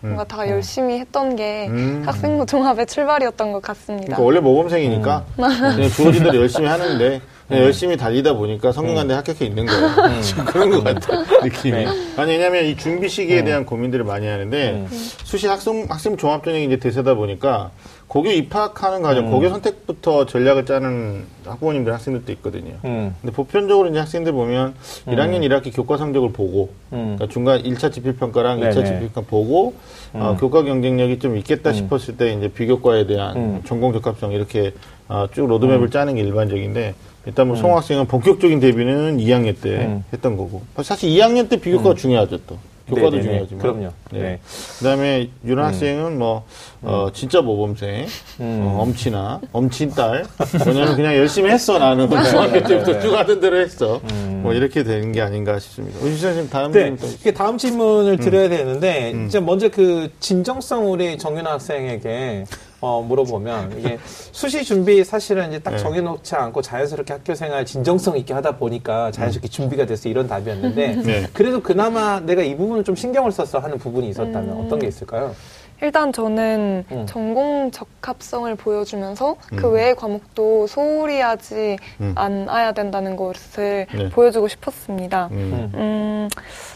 뭔가 음. 다 열심히 했던 게 음. 학생부 종합의 출발이었던 것 같습니다. 그러니까 원래 모범생이니까 그냥 주어진 대로 열심히 하는데 음. 열심히 달리다 보니까 성균관대 합격해 있는 거예요. 그런 것 같아 느낌이. 네. 아니 왜냐하면 이 준비 시기에 대한 고민들을 많이 하는데 음. 수시 학생 학생 종합 전형이 이제 대세다 보니까 고교 입학하는 과정, 음. 고교 선택부터 전략을 짜는 학부모님들 학생들도 있거든요. 음. 근데 보편적으로 이제 학생들 보면 1학년 1학기 교과 성적을 보고 음. 그러니까 중간 1차 지필평가랑 네네. 2차 지필평가 보고 어, 음. 교과 경쟁력이 좀 있겠다 싶었을 때 이제 비교과에 대한 음. 전공 적합성 이렇게 어, 쭉 로드맵을 짜는 게 일반적인데 일단 뭐 음. 송 학생은 본격적인 대비는 2학년 때 음. 했던 거고 사실 2학년 때 비교과가 중요하죠 또 교과도 네네네. 중요하지만 그럼요. 네. 네. 그다음에 윤아 학생은 뭐 어, 진짜 모범생 음. 어, 엄친아 엄친딸 왜냐면 그냥 열심히 했어 나는 중학교 때부터 네. 쭉 하던 대로 했어 음. 뭐 이렇게 되는 게 아닌가 싶습니다 우리 선생님 다음 네, 질문 또 다음 질문을 드려야 되는데 이제 먼저 그 진정성 우리 정윤아 학생에게 어, 물어보면 이게 수시 준비 사실은 이제 딱 네. 정해놓지 않고 자연스럽게 학교 생활 진정성 있게 하다 보니까 자연스럽게 준비가 돼서 이런 답이었는데 네. 그래도 그나마 내가 이 부분을 좀 신경을 썼어 하는 부분이 있었다면 어떤 게 있을까요? 일단 저는 음. 전공 적합성을 보여주면서 그 음. 외의 과목도 소홀히 하지 음. 않아야 된다는 것을 네. 보여주고 싶었습니다. 음. 음,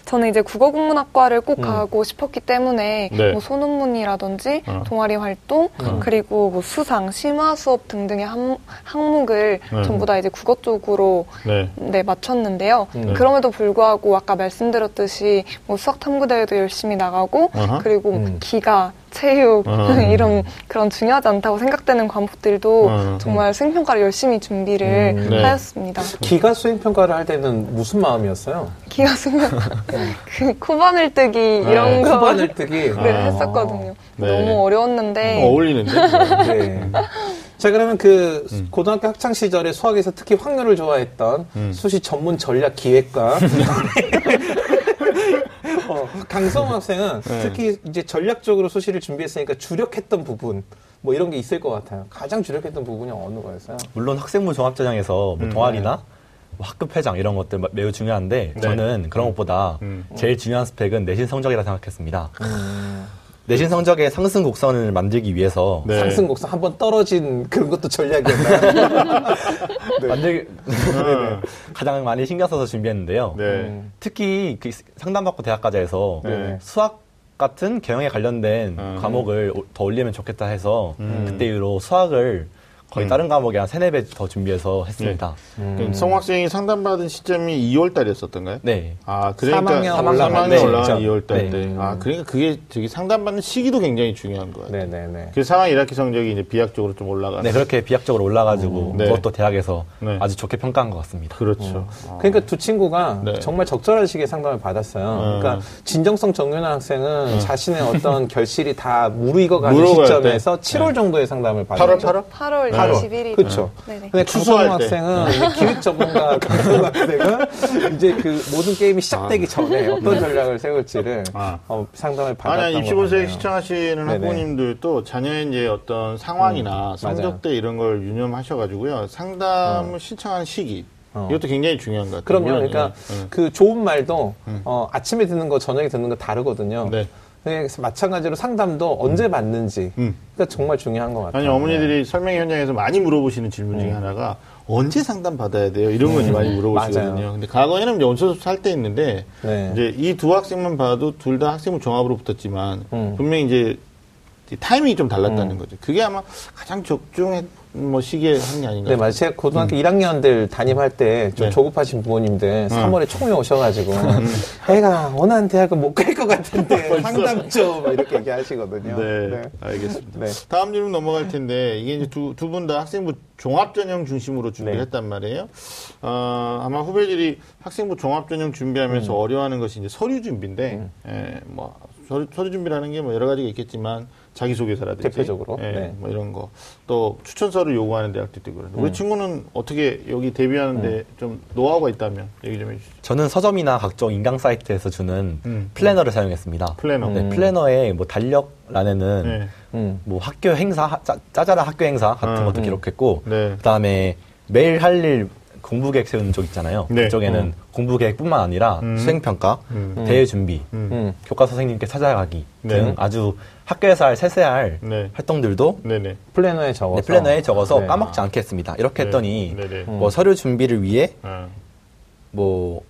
저는 이제 국어국문학과를 꼭 음. 가고 싶었기 때문에 네. 뭐 소논문이라든지 어. 동아리 활동 음. 그리고 뭐 수상, 심화 수업 등등의 항, 항목을 네. 전부 다 이제 국어 쪽으로 네. 네, 맞췄는데요. 음. 그럼에도 불구하고 아까 말씀드렸듯이 뭐 수학 탐구 대회도 열심히 나가고 어허. 그리고 음. 기가, 체육 어. 이런 그런 중요하지 않다고 생각되는 과목들도 어. 정말 수행평가를 열심히 준비를 음. 네. 하였습니다. 기가 수행 평가를 할 때는 무슨 마음이었어요? 기가 수행 그 코바늘 뜨기 이런 거 코바늘 뜨기. 네, 아. 했었거든요. 네. 너무 어려웠는데 어, 어울리는데 네. 자 그러면 그 음. 고등학교 학창 시절에 수학에서 특히 확률을 좋아했던 음. 수시 전문 전략 기획과 어, 강성 학생은 특히 이제 전략적으로 소시를 준비했으니까 주력했던 부분 뭐 이런 게 있을 것 같아요. 가장 주력했던 부분이 어느 거였어요? 물론 학생부 종합전형에서 뭐 동아리나 뭐 학급 회장 이런 것들 마- 매우 중요한데 네. 저는 그런 것보다 음. 제일 중요한 스펙은 내신 성적이라 생각했습니다. 내신 성적의 상승 곡선을 만들기 위해서 네. 상승 곡선 한번 떨어진 그런 것도 전략이었나요? 만들기 음. 가장 많이 신경 써서 준비했는데요. 네. 특히 그 상담받고 대학까지 해서 네. 수학 같은 경영에 관련된 음. 과목을 오- 더 올리면 좋겠다 해서 그때 이후로 수학을 거의 음. 다른 과목에 한 세네 배더 준비해서 했습니다. 그럼 성학생이 상담받은 시점이 2월 달이었었던가요? 네. 아, 그러니까 3학년 3학년 올라간 올라간 때. 2월 달 네. 때. 아, 그러니까 그게 저기 상담받는 시기도 굉장히 중요한 거예요. 네 네 네. 그래서 상황 1학기 성적이 이제 비약적으로 좀 올라가는. 네, 그렇게 비약적으로 올라가지고 네. 그것도 대학에서 네. 아주 좋게 평가한 것 같습니다. 그렇죠. 아. 그러니까 두 친구가 네. 정말 적절한 시기에 상담을 받았어요. 음. 그러니까 진정성 정윤아 학생은 자신의 어떤 결실이 다 무르익어가는 시점에서 때. 7월 정도에 상담을 받았죠. 8월, 8월? 8월 네. 21일. 그렇죠. 근데 때. 학생은 이제 기획 전문가 강성호 학생은 이제 그 모든 게임이 시작되기 전에 어떤 전략을 세울지를 아. 어, 상담을 받았던 아니, 같네요. 시청하시는 네네. 학부모님들도 자녀의 이제 어떤 상황이나 음, 성적대 이런 걸 유념하셔가지고요. 상담을 신청하는 시기. 어. 이것도 굉장히 중요한 것 같아요. 그럼요. 그러니까 예, 예. 그 좋은 말도 어, 아침에 듣는 거, 저녁에 듣는 거 다르거든요. 네. 그래서 마찬가지로 상담도 언제 받는지. 음. 그러니까 정말 중요한 것 같아요. 아니 어머니들이 설명 현장에서 많이 물어보시는 질문 중에 하나가 언제 상담 받아야 돼요? 이런 거 많이 물어보시거든요. 맞아요. 근데 과거에는 이제 원서수 살때 있는데 네. 이제 이 두 학생만 봐도 둘 다 학생부 종합으로 붙었지만 음. 분명히 이제 이 타이밍이 좀 달랐다는 거죠. 그게 아마 가장 적중한 뭐 시기에 한게 아닌가. 네, 맞아요. 제가 고등학교 1학년들 담임할 때 좀 네. 조급하신 부모님들 3월에 총회 오셔가지고 애가 원하는 대학은 못갈 것 같은데 상담 좀 이렇게 얘기하시거든요. 네, 알겠습니다. 네. 다음 질문 넘어갈 텐데 이게 이제 두 두 분 다 학생부 종합 전형 중심으로 준비를 네. 했단 말이에요. 어, 아마 후배들이 학생부 종합 전형 음. 준비하면서 어려워하는 것이 이제 서류 준비인데, 예, 뭐 서류, 서류 준비라는 게 뭐 여러 가지가 있겠지만 자기소개서라든지 대표적으로, 예, 네. 뭐 이런 거 또 추천서를 요구하는 대학도 있고 그런데 음. 우리 친구는 어떻게 여기 대비하는데 좀 노하우가 있다면 얘기 좀 해주시죠. 저는 서점이나 각종 인강 사이트에서 주는 음. 플래너를 사용했습니다. 플래너. 네, 플래너의 뭐 달력란에는 네. 음. 뭐 학교 행사, 하- 짜, 짜잘한 학교 행사 같은 음. 것도 기록했고, 네. 그 다음에 매일 할 일 공부 계획 세우는 쪽 있잖아요. 네. 그쪽에는 공부 계획뿐만 아니라 음. 수행평가, 음. 대회 준비, 음. 음. 교과 선생님께 찾아가기 네. 등 아주 학교에서 할 세세할 네. 활동들도 네네. 플래너에 적어서. 네, 플래너에 적어서 네. 까먹지 않게 했습니다. 이렇게 네. 했더니 네네. 뭐 서류 준비를 위해 아, 뭐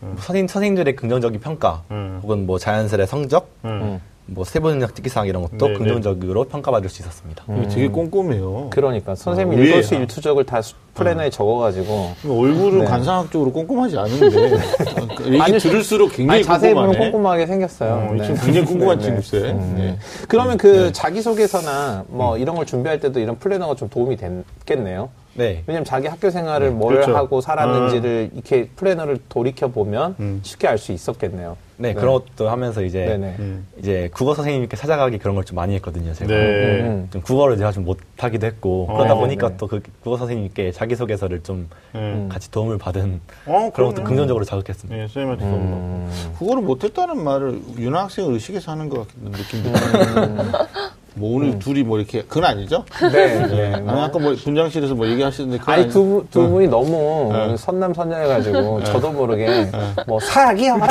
선생님 선생님들의 긍정적인 평가 음. 혹은 뭐 자연스레 성적 음. 뭐 세부능력 특기사항 이런 것도 네, 네. 긍정적으로 평가받을 수 있었습니다. 이게 되게 꼼꼼해요. 그러니까 선생님이 어, 일거수 일투족을 다 수- 플래너에 적어가지고 얼굴은 네. 관상학적으로 꼼꼼하지 않은데 얘기 아니, 들을수록 굉장히 아니, 자세히 보면. 꼼꼼하게 생겼어요. 어, 이 친구 굉장히 꼼꼼한 친구세. 음, 네. 네. 그러면 그 자기소개서나 뭐 이런 걸 준비할 때도 이런 플래너가 좀 도움이 됐겠네요. 네. 왜냐면 자기 학교 생활을 뭘 그렇죠. 하고 살았는지를 이렇게 플래너를 돌이켜 보면 음. 쉽게 알 수 있었겠네요. 네, 그런 것도 하면서 이제 네네. 음. 이제 국어 선생님께 찾아가기 그런 걸 좀 많이 했거든요. 제가 네. 음. 좀 국어를 제가 좀 못하기도 했고 어, 그러다 네, 보니까 네. 또그 국어 선생님께 자기소개서를 좀 네. 같이 도움을 받은 어, 그런 것도. 긍정적으로 자극했습니다. 네, 선생님한테 음. 너무 그거를 못했다는 말을 윤아 학생을 의식해서 하는 것 같은 느낌도 들어요. 뭐 오늘 둘이 뭐 이렇게 그건 아니죠? 네, 네. 아니, 아까 뭐 분장실에서 뭐 얘기하시는데 그건 아니 두, 분- 두 분이 너무 네. 선남 선녀해가지고 저도 모르게 뭐 사기여라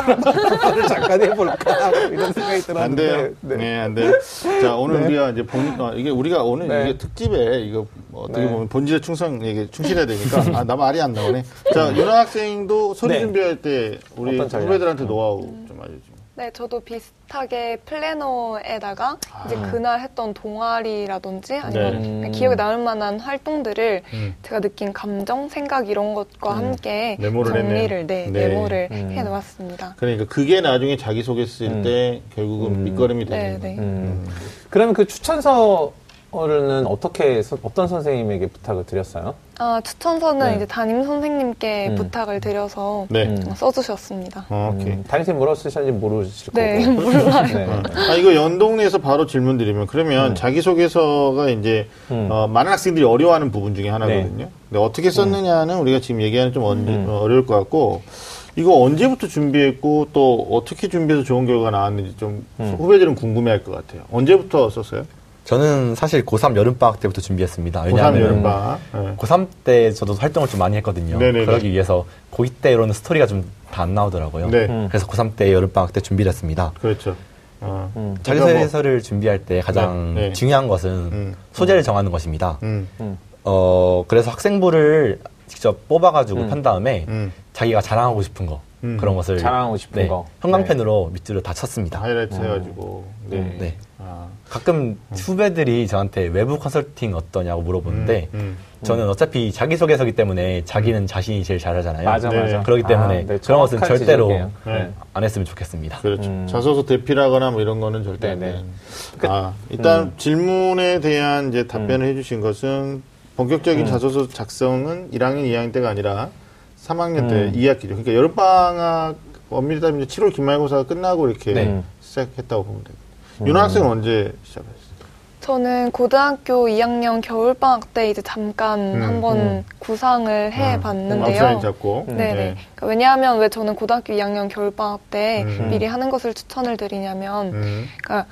를 잠깐 해볼까 뭐 이런 생각이 안 돼요. 들었는데 네, 네. 안 돼요. 자, 오늘 우리가 이제 본, 아, 이게 우리가 오늘 네. 이게 특집에 이거 뭐 어떻게 네. 보면 본질에 충성, 이게 충실해야 되니까. 아, 나 말이 안 나오네. 자, 윤아 학생도 네. 준비할 때 우리? 후배들한테 노하우 좀 알려주세요. 네, 저도 비슷하게 플래너에다가 이제 아. 그날 했던 동아리라든지 아니면 네. 그냥 기억에 남을 만한 활동들을 음. 제가 느낀 감정, 생각 이런 것과 함께 메모를 정리를 네. 네. 메모를 음. 해 놓았습니다. 그러니까 그게 나중에 자기소개 쓸 음. 때 결국은 밑거름이 네, 되는 네. 거예요. 음. 그러면 그 추천서 는 어떻게 선- 어떤 선생님에게 부탁을 드렸어요? 아, 추천서는 네. 이제 담임 선생님께 음. 부탁을 드려서 네. 음. 어, 써주셨습니다. 어, 오케이. 음, 담임쌤 뭐라고 쓰셨는지 모르실 네, 거고. 몰라요. 네. 아, 이거 연동해서 바로 질문 드리면, 그러면 자기소개서가 이제, 음. 어, 많은 학생들이 어려워하는 부분 중에 하나거든요. 근데 어떻게 썼느냐는 우리가 지금 얘기하는 좀 언- 음. 어, 어려울 것 같고, 이거 언제부터 준비했고 또 어떻게 준비해서 좋은 결과가 나왔는지 좀 음. 후배들은 궁금해할 것 같아요. 언제부터 썼어요? 저는 사실 고3 여름방학 때부터 준비했습니다. 고3 왜냐하면 여름방학. 네. 고3 때 저도 활동을 좀 많이 했거든요. 네네네. 그러기 위해서 고2 때로는 스토리가 좀 다 안 나오더라고요. 네. 음. 그래서 고3 때 여름방학 때 준비를 했습니다. 그렇죠. 어. 음. 자기소개서를 준비할 때 가장 네, 네. 중요한 것은 음. 소재를 정하는 것입니다. 음. 어, 그래서 학생부를 직접 뽑아가지고 음. 판 다음에 음. 자기가 자랑하고 싶은 거 음. 그런 것을 자랑하고 싶은 네, 거. 형광펜으로 밑줄을 다 쳤습니다. 하이라이트 해가지고. 네. 네. 아. 가끔 후배들이 저한테 외부 컨설팅 어떠냐고 물어보는데 음, 음. 저는 어차피 자기소개서기 때문에 자기는 자신이 제일 잘하잖아요. 맞아, 네. 맞아. 그렇기 때문에 네, 그런 것은 절대로 지적이에요. 네. 안 했으면 좋겠습니다. 그렇죠. 음. 자소서 대필하거나 뭐 이런 거는 절대 안. 돼요. 그- 아, 일단 질문에 대한 이제 답변을 해주신 것은 본격적인 자소서 작성은 1학년, 2학년 때가 아니라 3학년 때 음. 2학기죠. 그러니까 여름방학 엄밀히 따지면 이제 7월 기말고사가 끝나고 이렇게 네. 시작했다고 보면 되겠요 윤아 학생은 언제 시작했어요? 저는 고등학교 2학년 겨울방학 때 이제 잠깐 음, 한번 음. 구상을 해 봤는데요. 아웃라인 잡고. 네네. 네. 그러니까 왜냐하면 왜 저는 고등학교 2학년 겨울방학 때 음. 미리 하는 것을 추천을 드리냐면, 음. 그러니까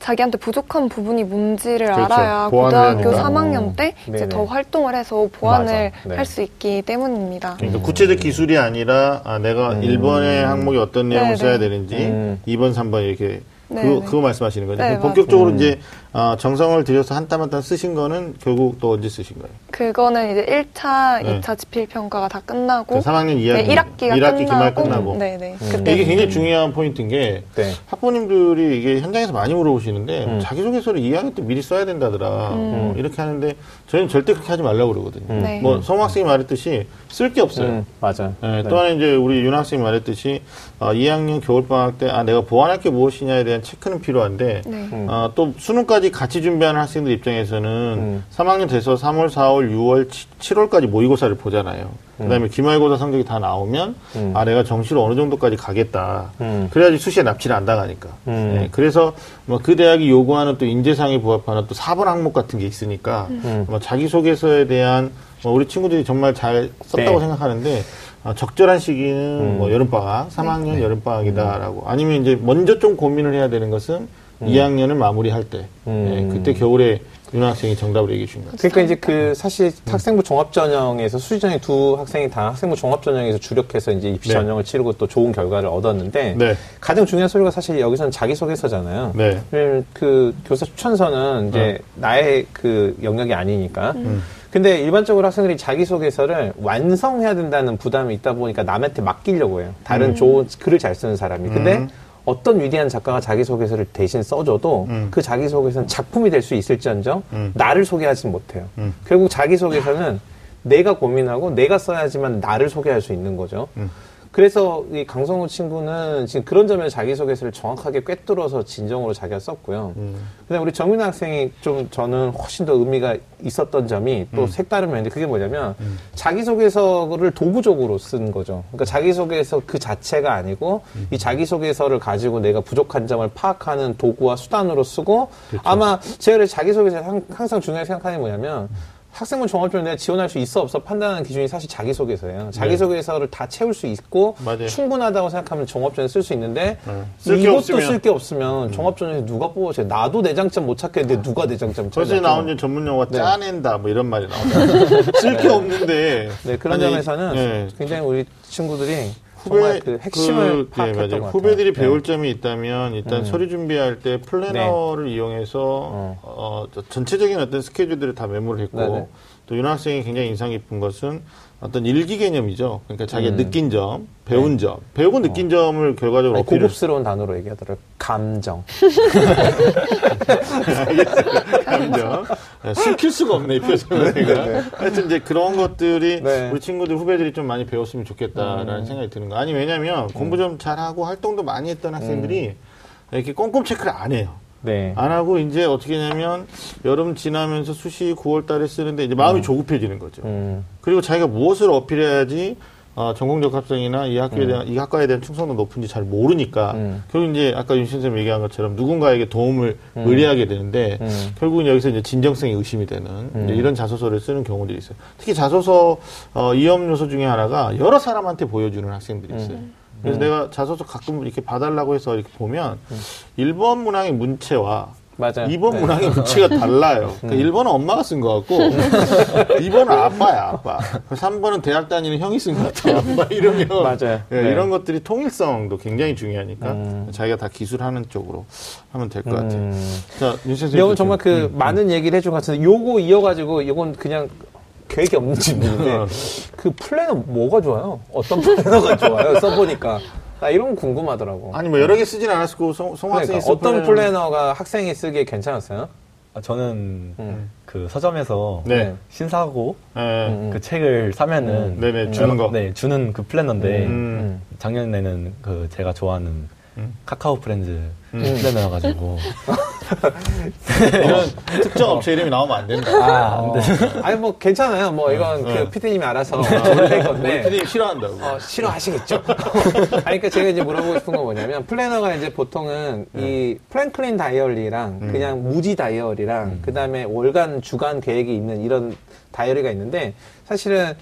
자기한테 부족한 부분이 뭔지를 그렇죠. 알아야 고등학교 하니까. 3학년 때 네네. 이제 더 활동을 해서 보완을. 네. 할수 있기 때문입니다. 그러니까 구체적 기술이 아니라 아, 내가 음. 1번의 항목에 어떤 내용을 네네. 써야 되는지 음. 2번, 3번 이렇게 네네. 그거, 그거 말씀하시는 거죠. 네, 본격적으로 맞아요. 이제 아, 정성을 들여서 한 땀 한 땀 쓰신 거는 결국 또 언제 쓰신 거예요? 그거는 이제 1차, 네. 2차 지필 평가가 다 끝나고, 그 3학년 2학기, 네, 1학기가 1학기 기말 끝나고, 끝나고. 네네. 음. 그때 이게 굉장히 중요한 포인트인 게 네. 학부모님들이 이게 현장에서 많이 물어보시는데 음. 자기소개서를 2학년 때 미리 써야 된다더라 음. 어, 이렇게 하는데 저희는 절대 그렇게 하지 말라고 그러거든요. 음. 네. 뭐 성우 학생이 말했듯이 쓸 게 없어요. 음, 맞아. 네, 또 하나 이제 우리 윤 학생이 말했듯이 어, 2학년 겨울 방학 때 아, 내가 보완할 게 무엇이냐에 대한 체크는 필요한데 네. 음. 어, 또 수능까지 같이 준비하는 학생들 입장에서는 음. 3학년 돼서 3월, 4월, 6월, 7, 월까지 모의고사를 보잖아요. 그다음에 기말고사 성적이 다 나오면 음. 아 내가 정시로 어느 정도까지 가겠다. 음. 그래야지 수시에 납치를 안 당하니까. 음. 네, 그래서 뭐 그 대학이 요구하는 또 인재상에 부합하는 또 4번 항목 같은 게 있으니까 음. 뭐 자기소개서에 대한 뭐 우리 친구들이 정말 잘 썼다고 네. 생각하는데 아, 적절한 시기는 음. 뭐 여름방학, 3학년 여름방학이다라고 아니면 이제 먼저 좀 고민을 해야 되는 것은 2학년을 마무리할 때 음. 네, 그때 겨울에 윤 학생이 정답을 얘기해 주신 것 같아요. 그러니까 이제 그 사실 학생부 종합 전형에서 수시 전형 두 학생이 다 학생부 종합 전형에서 주력해서 이제 입시 네. 전형을 치르고 또 좋은 결과를 얻었는데 네. 가장 중요한 소리가 사실 여기서는 자기 소개서잖아요. 네. 왜냐면 그 교사 추천서는 이제 나의 그 영역이 아니니까. 근데 일반적으로 학생들이 자기소개서를 완성해야 된다는 부담이 있다 보니까 남한테 맡기려고 해요. 다른 좋은 글을 잘 쓰는 사람이. 근데 음. 어떤 위대한 작가가 자기소개서를 대신 써줘도 음. 그 자기소개서는 작품이 될 수 있을지언정 음. 나를 소개하진 못해요. 음. 결국 자기소개서는 내가 고민하고 내가 써야지만 나를 소개할 수 있는 거죠. 음. 그래서 이 강성우 친구는 지금 그런 점에서 자기소개서를 정확하게 꿰뚫어서 진정으로 자기가 썼고요. 음. 근데 우리 정민아 학생이 좀 저는 훨씬 더 의미가 있었던 점이 또 색다른 면인데 그게 뭐냐면 자기소개서를 도구적으로 쓴 거죠. 그러니까 자기소개서 그 자체가 아니고 이 자기소개서를 가지고 내가 부족한 점을 파악하는 도구와 수단으로 쓰고 아마 제가 자기소개서 항- 항상 중요하게 생각하는 게 뭐냐면 학생부 종합전형 내가 지원할 수 있어 없어 판단하는 기준이 사실 자기소개서예요. 자기소개서를 다 채울 수 있고 맞아요. 충분하다고 생각하면 종합전형 쓸 수 있는데 네. 쓸게 이것도. 쓸 게 없으면 종합전형에 누가 뽑아줘요? 나도 내 장점 못 찾겠는데 누가 내 장점 벌써 찾아? 나온 지 전문 용어 네. 짜낸다 뭐 이런 말이 나오잖아요. 쓸 게 없는데. 네 그런 아니, 점에서는 네. 굉장히 우리 친구들이 후배 그 핵심을 그, 네, 파악했던 맞아요. 후배들이 네. 배울 점이 있다면 일단 음. 서류 준비할 때 플래너를 이용해서 어. 어, 저 전체적인 어떤 스케줄들을 다 메모를 했고 네네. 또 윤 학생이 굉장히 인상 깊은 것은 어떤 일기 개념이죠. 그러니까 자기가 음. 네. 느낀 점, 배운 점, 배우고 느낀 점을 결과적으로 아니, 고급스러운 단어로 얘기하더라고요. 감정. 감정. 네, 숨길 수가 없네, 이 표정을 내가. 하여튼 이제 그런 것들이 네. 우리 친구들, 후배들이 좀 많이 배웠으면 좋겠다라는 생각이 드는 거. 아니, 왜냐면 공부 좀 잘하고 활동도 많이 했던 학생들이 이렇게 꼼꼼 체크를 안 해요. 네. 안 하고 이제 어떻게 하냐면 여름 지나면서 수시 9월 달에 쓰는데 이제 마음이 조급해지는 거죠. 음. 그리고 자기가 무엇을 어필해야지 어, 전공적 합성이나 이 학교에 대한 이 학과에 대한 충성도 높은지 잘 모르니까 음. 결국 이제 아까 윤 선생님 얘기한 것처럼 누군가에게 도움을 의뢰하게 되는데 음. 결국은 여기서 이제 진정성이 의심이 되는 이런 자소서를 쓰는 경우들이 있어요. 특히 자소서 어, 위험 요소 중에 하나가 여러 사람한테 보여주는 학생들이 있어요. 그래서 내가 자소서 가끔 이렇게 봐달라고 해서 이렇게 보면 1번 문항의 문체와 맞아요. 2번 네. 문항의 문체가 달라요. 그러니까 1번은 엄마가 쓴 것 같고, 2번은 아빠야, 아빠. 3번은 대학 다니는 형이 쓴 것 같아요. 막 이러면. 맞아요. 예, 네. 이런 것들이 통일성도 굉장히 중요하니까 음. 자기가 다 기술하는 쪽으로 하면 될것 같아요. 음. 자, 윤 선생님. 이건 정말 그 많은 얘기를 해준 것 같은데 요거 이어가지고 이건 그냥 계획이 없는 질문인데 어. 그 플래너 뭐가 좋아요? 어떤 플래너가 좋아요? 써보니까 나 이런 거 궁금하더라고. 아니, 뭐 여러 개 쓰진 않았고, 송, 송 그러니까 학생이 쓴 어떤 플래너가 학생이 쓰기에 괜찮았어요? 아, 저는 음. 그 서점에서 네. 신사고 예. 음. 그 책을 사면은 네네, 주는 거. 네 주는 그 플래너인데 음. 작년에는 그 제가 좋아하는 음. 카카오 프렌즈 플래너여가지고 이런 특정 업체 이름이 나오면 안 된다. 아, 어. 아니 뭐 괜찮아요. 뭐 이건 네. 그 피디님이 알아서 할 우리 건데. 피디님 싫어한다고. 어, 싫어하시겠죠. 아니, 그러니까 제가 이제 물어보고 싶은 건 뭐냐면, 플래너가 이제 보통은 이 프랭클린 다이어리랑 그냥 무지 다이어리랑 그 다음에 월간, 주간 계획이 있는 이런 다이어리가 있는데, 사실은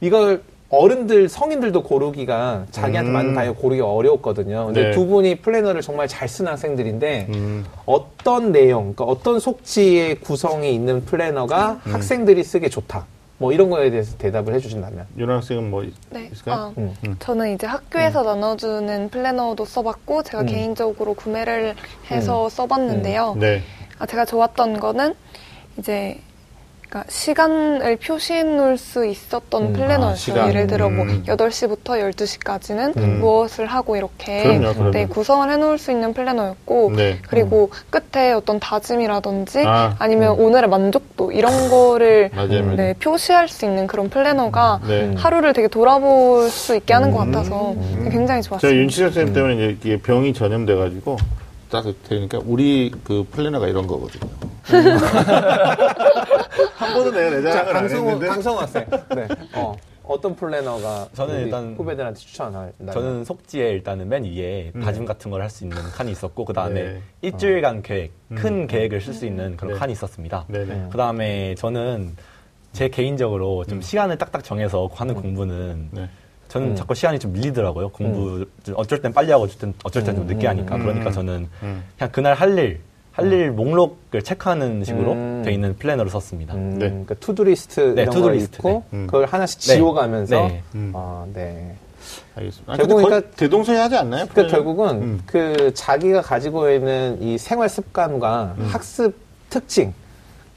이걸 어른들, 성인들도 고르기가 자기한테 음. 맞는 다이어리 고르기 어려웠거든요. 근데 네. 두 분이 플래너를 정말 잘 쓴 학생들인데, 음. 어떤 내용, 그러니까 어떤 속지의 구성이 있는 플래너가 음. 학생들이 쓰기 좋다. 뭐 이런 거에 대해서 대답을 해주신다면. 윤 학생은 뭐 있- 네. 있을까요? 아, 음. 저는 이제 학교에서 나눠주는 플래너도 써봤고, 제가 음. 개인적으로 구매를 해서 써봤는데요. 네. 아, 제가 좋았던 거는 이제 그러니까 시간을 표시해 놓을 수 있었던 음, 플래너였어요. 아. 예를 들어 뭐 음. 8시부터 12시까지는 음. 무엇을 하고 이렇게 그럼요, 그럼요. 네, 구성을 해 놓을 수 있는 플래너였고 네. 그리고 끝에 어떤 다짐이라든지 아, 아, 니면 오늘의 만족도 이런 거를 맞아요. 네, 표시할 수 있는 그런 플래너가 네. 하루를 되게 돌아볼 수 있게 하는 것 음. 같아서 굉장히 제가 좋았어요. 윤치열 쌤 때문에 이제 병이 전염돼 가지고 딱 되니까 우리 그 플래너가 이런 거거든요. 한 번도 내가 내 자랑을 안 강성호, 했는데 강성호 학생. 네. 어, 어떤 플래너가 저는 일단- 후배들한테 추천할? 저는 속지에 일단은 맨 위에 다짐 같은 걸 할 수 있는 칸이 있었고 그 다음에 네. 일주일간 계획, 큰 계획을 쓸 수 있는 그런 네. 칸이 있었습니다. 네네. 그 다음에 저는 제 개인적으로 좀 시간을 딱딱 정해서 하는 공부는 네. 저는 음. 자꾸 시간이 좀 밀리더라고요. 공부 좀 어쩔 땐 빨리 하고 어쩔 땐 어쩔 땐 좀 늦게 하니까 그러니까 저는 음. 그냥 그날 할 일, 할일 목록을 체크하는 식으로 음. 돼 있는 플래너를 썼습니다. 음, 네. 그러니까 to-do list 네, 이런 거 to-do list, 있고 네. 음. 그걸 하나씩 네. 지워가면서 네. 음. 아, 네. 알겠습니다. 아니, 결국 그러니까- 대동소이 하지 않나요? 그러니까? 결국은 음. 그 자기가 가지고 있는 이 생활 습관과 학습 특징에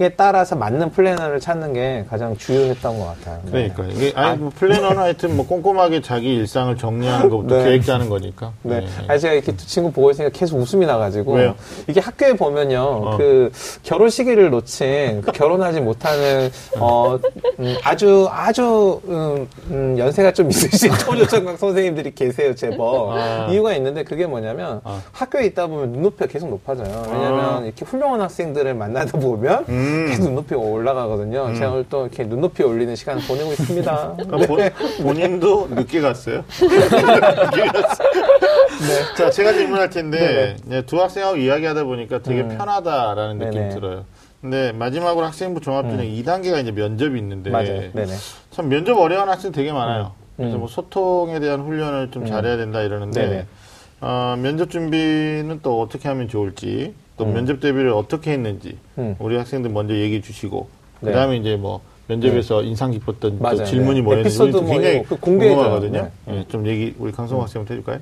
따라서 맞는 플래너를 찾는 게 가장 주효했던 것 같아요. 네. 그러니까 이게 아니 뭐 플래너는 하여튼 뭐 꼼꼼하게 자기 일상을 정리하는 것부터 네. 계획 짜는 거니까. 네. 아니, 제가 이렇게 두 친구 보고 있으니까 계속 웃음이 나가지고. 왜요? 이게 학교에 보면요. 어. 그 결혼 시기를 놓친, 그 결혼하지 못하는, 어, 음, 아주, 아주, 음, 음, 연세가 좀 있으신 초조청각 선생님들이 계세요, 제법. 아. 이유가 있는데 그게 뭐냐면 아. 학교에 있다 보면 눈높이가 계속 높아져요. 왜냐면 아. 이렇게 훌륭한 학생들을 만나다 보면 음. 계속 눈높이가 올라가거든요. 제가 오늘 또 이렇게 눈높이 올리는 시간을 보내고 있습니다. 그러니까 본, 본인도 늦게 갔어요. 늦게 갔어요. 자, 제가 질문할 텐데 네, 두 학생하고 이야기하다 보니까 되게 편하다라는 느낌 네네. 들어요. 근데 마지막으로 학생부 종합전형 2단계가 이제 면접이 있는데. 참 면접 어려워하는 학생 되게 많아요. 그래서 음. 뭐 소통에 대한 훈련을 좀 잘해야 된다 이러는데. 어, 면접 준비는 또 어떻게 하면 좋을지 또 면접 대비를 어떻게 했는지 음. 우리 학생들 먼저 얘기해 주시고 네. 그다음에 이제 뭐 면접에서 인상 깊었던 또 맞아요. 질문이 네. 뭐였는지 뭐 굉장히 공개해줘요. 궁금하거든요. 네. 예, 좀 얘기 우리 강성호 학생 부터 해줄까요?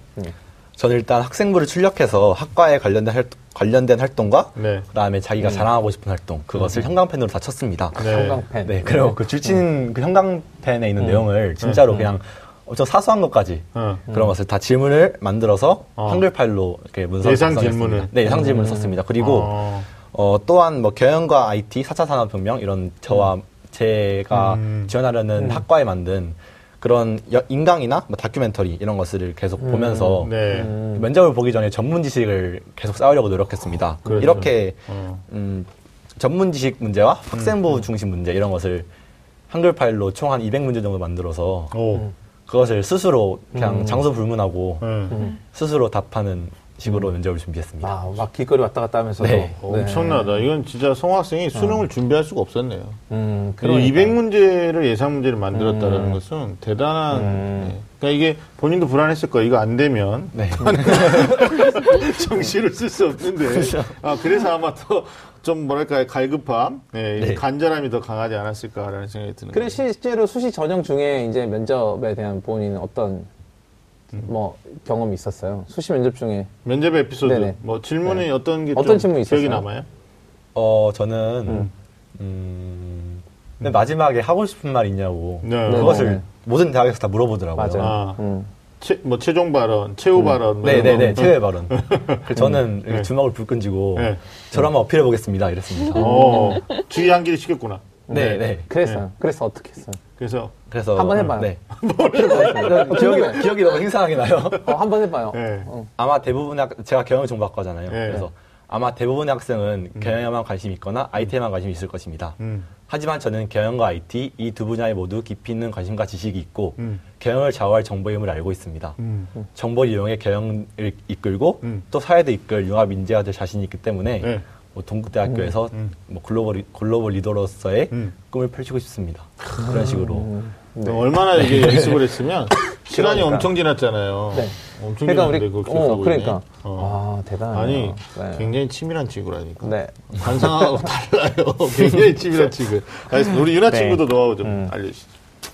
저는 일단 학생부를 출력해서 학과에 관련된, 활, 관련된 활동과 네. 그다음에 자기가 자랑하고 싶은 활동 그것을 형광펜으로 다 쳤습니다. 네. 형광펜. 네, 그리고 그 줄친 그 형광펜에 있는 내용을 진짜로 그냥 엄청 사소한 것까지 어. 그런 것을 다 질문을 만들어서 어. 한글 파일로 이렇게 문서 예상 작성했습니다. 질문을? 네, 예상 질문을 썼습니다. 그리고 어. 어, 또한 뭐 경영과 IT, 4차 산업혁명 이런 저와 제가 음. 지원하려는 학과에 만든 그런 여- 인강이나 뭐 다큐멘터리 이런 것들을 계속 보면서 네. 면접을 보기 전에 전문 지식을 계속 쌓으려고 노력했습니다. 그렇죠. 이렇게 어. 음, 전문 지식 문제와 학생부 중심 문제 이런 것을 한글 파일로 총 한 200문제 정도 만들어서 오. 그것을 스스로 그냥 음. 장소 불문하고 네. 스스로 답하는 식으로 면접을 준비했습니다. 아, 막 길거리 왔다 갔다 하면서도. 네. 어, 엄청나다. 이건 진짜 송 학생이 수능을 준비할 수가 없었네요. 음, 그리고 그러니까. 200문제를 예상 문제를 만들었다는 음. 것은 대단한. 음. 네. 그러니까 이게 본인도 불안했을 거야. 이거 안 되면 네. 정시를 쓸수 없는데. 아 그래서 아마 더 좀 뭐랄까 갈급함, 네, 네. 간절함이 더 강하지 않았을까라는 생각이 드는 그래 거예요. 실제로 수시 전형 중에 이제 면접에 대한 본인은 어떤 뭐 경험이 있었어요? 수시 면접 중에 면접 에피소드, 네네. 뭐 질문이 네. 어떤 게 어떤 좀 질문이 기억이 있었어요? 남아요? 어, 저는, 음. 음, 근데 마지막에 하고 싶은 말 있냐고. 네. 그것을 네. 모든 대학에서 다 물어보더라고요. 맞아요. 아. 음. 최, 뭐 최종 발언, 최후 발언, 뭐 네네네, 거. 최후의 발언. 그래서 저는 이렇게 네. 주먹을 불끈 쥐고, 네. 저를 한번 어필해 보겠습니다. 이랬습니다. 어, 주의 한기를 시켰구나. 네, 네. 그랬어요. 네. 그래서 어떻게 했어요? 그래서 그래서. 한번 해봐요. 네. 어, 기억이, 기억이 너무 생생하게 나요. 어, 한번 해봐요. 네. 어. 아마 대부분의 학, 제가 경영 정보학과잖아요. 네. 그래서 아마 대부분의 학생은 경영에만 관심이 있거나 IT에만 관심이 있을 것입니다. 음. 하지만 저는 경영과 IT 이 두 분야에 모두 깊이 있는 관심과 지식이 있고 음. 경영을 좌우할 정보의 힘을 알고 있습니다. 음. 정보를 이용해 경영을 이끌고 음. 또 사회도 이끌 융합 인재가 될 자신이 있기 때문에 네. 뭐 동국대학교에서 음. 뭐 글로벌, 리- 글로벌 리더로서의 음. 꿈을 펼치고 싶습니다. 그런 식으로. 네. 얼마나 이게 연습을 했으면 시간이 그러니까. 엄청 지났잖아요. 네. 엄청 그러니까 지났는데 우리 그걸 기억하고 어, 그러니까 있네. 어. 아 대단하네요. 아니 네. 굉장히 치밀한 친구라니까. 네. 관상하고 달라요. 굉장히 치밀한 친구. 우리 유나 네. 친구도 노하우 좀 음. 알려주시죠.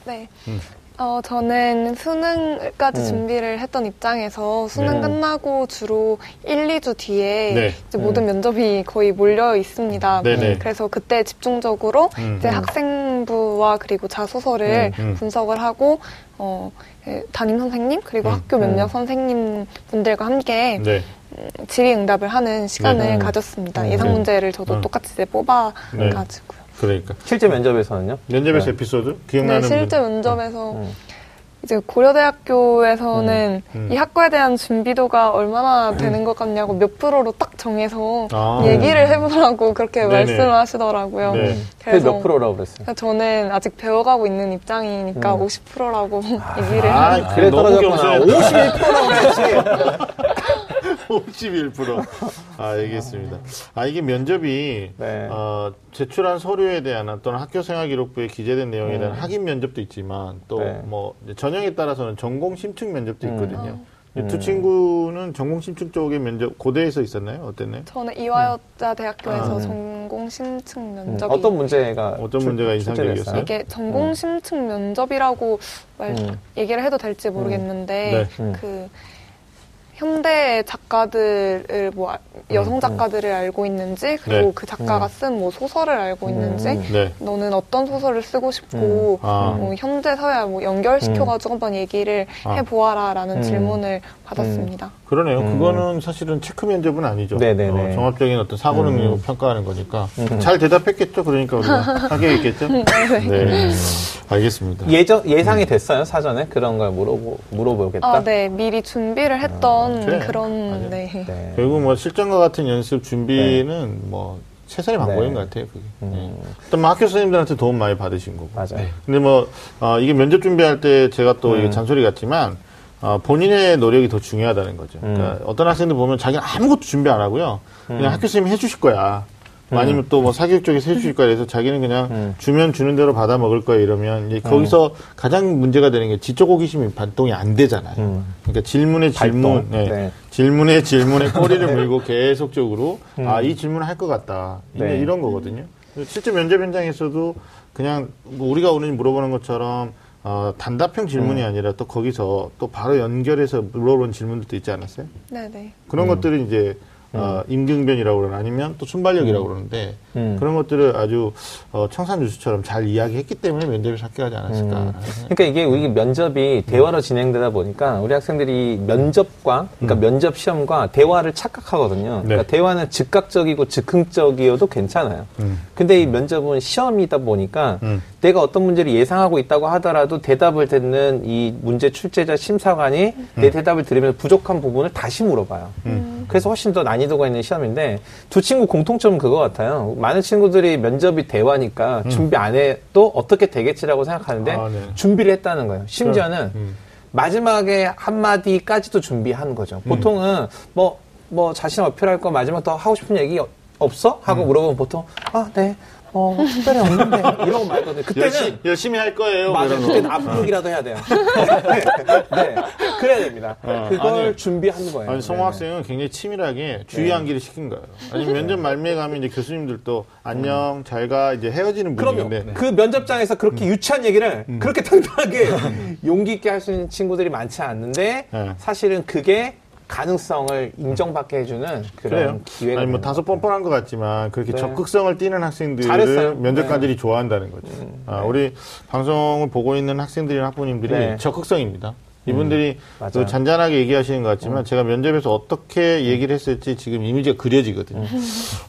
네. 음. 어, 저는 수능까지 음. 준비를 했던 입장에서 수능 네. 끝나고 주로 1, 2주 뒤에 네. 이제 모든 면접이 거의 몰려 있습니다. 네네. 그래서 그때 집중적으로 음. 이제 음. 학생부와 그리고 자소서를 음, 음. 분석을 하고 어, 예, 담임 선생님 그리고 음. 학교 음. 선생님 분들과 함께 네. 질의응답을 하는 시간을 네. 가졌습니다. 음. 예상 네. 문제를 저도 음. 똑같이 이제 뽑아 가지고요. 그러니까 실제 면접에서는요? 면접에서 네. 에피소드 기억나는 네, 실제 분? 면접에서 음. 이제 고려대학교에서는 음. 이 학과에 대한 준비도가 얼마나 되는 것 같냐고 몇 프로로 딱 정해서 아. 얘기를 해보라고 그렇게 네네. 말씀을 하시더라고요. 네. 그래서 몇 프로라고 그랬어요? 그래서 저는 아직 배워가고 있는 입장이니까 음. 50%라고 얘기를 아, 했는데 그래 떨어졌구나. 겸손해. 51%라고 그랬지. 51%. 아, 알겠습니다. 아, 이게 면접이, 네. 어, 제출한 서류에 대한 또는 학교 생활 기록부에 기재된 내용에 대한 확인 면접도 있지만 또 네. 뭐 전형에 따라서는 전공 심층 면접도 있거든요. 이두 음. 친구는 전공 심층 쪽의 면접 고대에서 있었나요? 어땠나요? 저는 이화여자 대학교에서 아, 네. 전공 심층 음, 면접이 어떤 문제가 어떤 출- 문제가? 인상적이었어요? 이게 전공 심층 면접이라고 말, 음. 얘기를 해도 될지 모르겠는데 네. 음. 그 현대 작가들을 뭐 아- 여성 작가들을 알고 있는지 그리고 음, 네. 그 작가가 쓴 뭐 소설을 알고 있는지 음. 네. 너는 어떤 소설을 쓰고 싶고 아. 뭐 현대 사회와 뭐 연결시켜가지고 한번 얘기를 아. 해보아라라는 음. 질문을 받았습니다. 그러네요. 음. 그거는 사실은 체크 면접은 아니죠. 네네네. 어, 종합적인 어떤 사고 능력을 음. 평가하는 거니까 음. 잘 대답했겠죠. 그러니까 우리가 합격했겠죠. 네, 알겠습니다. 예정 예상이 됐어요 사전에 그런 걸 물어보 물어보겠다. 아, 네. 미리 준비를 했던 그래. 그런. 네. 네. 결국 뭐 실전과 같은 연습 준비는 뭐 최선의 방법인 네. 것 같아요. 그게. 음. 네. 일단 뭐 학교 선생님들한테 도움 많이 받으신 거고. 맞아요. 근데 뭐 어, 이게 면접 준비할 때 제가 또 이게 음. 잔소리 같지만 어, 본인의 노력이 더 중요하다는 거죠. 음. 그러니까 어떤 학생들 보면 자기는 아무것도 준비 안 하고요. 그냥 음. 학교 선생님이 해주실 거야. 음. 아니면 또 뭐 사교육 쪽에서 해주실 거야. 그래서 자기는 그냥 음. 주면 주는 대로 받아 먹을 거야. 이러면 이제 거기서 가장 문제가 되는 게 지적 호기심이 발동이 안 되잖아요. 음. 그러니까 질문에 질문. 네. 네. 질문에 질문에 꼬리를 물고 계속적으로 아 이 질문을 할 것 같다 음. 네. 이런 거거든요. 실제 면접 현장에서도 그냥 뭐 우리가 오늘 물어보는 것처럼 어, 단답형 질문이 음. 아니라 또 거기서 또 바로 연결해서 물어보는 질문들도 있지 않았어요? 네네. 그런 것들이 이제 어, 임경변이라고 그러나 아니면 또 순발력이라고 그러는데 음. 그런 것들을 아주 어, 청산유수처럼 잘 이야기했기 때문에 면접에 합격하지 않았을까. 음. 그러니까 이게 우리 면접이 대화로 진행되다 보니까 우리 학생들이 면접과 그러니까 면접 시험과 대화를 착각하거든요. 그러니까 음. 네. 대화는 즉각적이고 즉흥적이어도 괜찮아요. 음. 근데 이 면접은 시험이다 보니까 음. 내가 어떤 문제를 예상하고 있다고 하더라도 대답을 듣는 이 문제 출제자 심사관이 음. 내 대답을 들으면서 부족한 부분을 다시 물어봐요. 그래서 훨씬 더 난이도가 있는 시험인데 두 친구 공통점은 그거 같아요. 많은 친구들이 면접이 대화니까 준비 안 해도 어떻게 되겠지라고 생각하는데 음. 아, 네. 준비를 했다는 거예요. 심지어는 음. 마지막에 한마디까지도 준비한 거죠. 보통은 뭐, 뭐 자신 어필할 거 마지막 더 하고 싶은 얘기 없어? 하고 물어보면 보통, 아, 네. 어, 특별히 없는데. 이러고 말거든요. 그때는. 열심히, 열심히 할 거예요. 맞아요. 이런 거. 그때는 앞으로이라도 해야 돼요. 네. 그래야 됩니다. 그걸 아니, 준비한 거예요. 아니, 네. 학생은 굉장히 치밀하게 주의 암기를 시킨 거예요. 아니, 면접 말미에 가면 이제 교수님들도 안녕, 잘 가, 이제 헤어지는 그럼요. 분위기인데. 그 면접장에서 그렇게 유치한 얘기를 그렇게 당당하게 용기 있게 할 수 있는 친구들이 많지 않는데 네. 사실은 그게 가능성을 인정받게 해주는 그런 그래요. 기회가 아니, 뭐 다소 뻔뻔한 것 같지만 그렇게 네. 적극성을 띠는 학생들을 잘했어요. 네. 면접관들이 좋아한다는 거죠. 아, 우리 방송을 보고 있는 학생들이나 학부모님들이 네. 적극성입니다. 이분들이. 그 잔잔하게 얘기하시는 것 같지만 제가 면접에서 어떻게 얘기를 했을지 지금 이미지가 그려지거든요.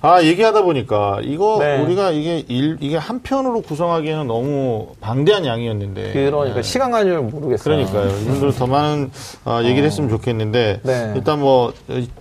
아 얘기하다 보니까 이거 네. 우리가 이게 일, 이게 한 편으로 구성하기에는 너무 방대한 양이었는데. 그러니까 네. 시간 줄 모르겠어요. 그러니까요. 이분들 더 많은 어, 얘기를 했으면 좋겠는데 네. 일단 뭐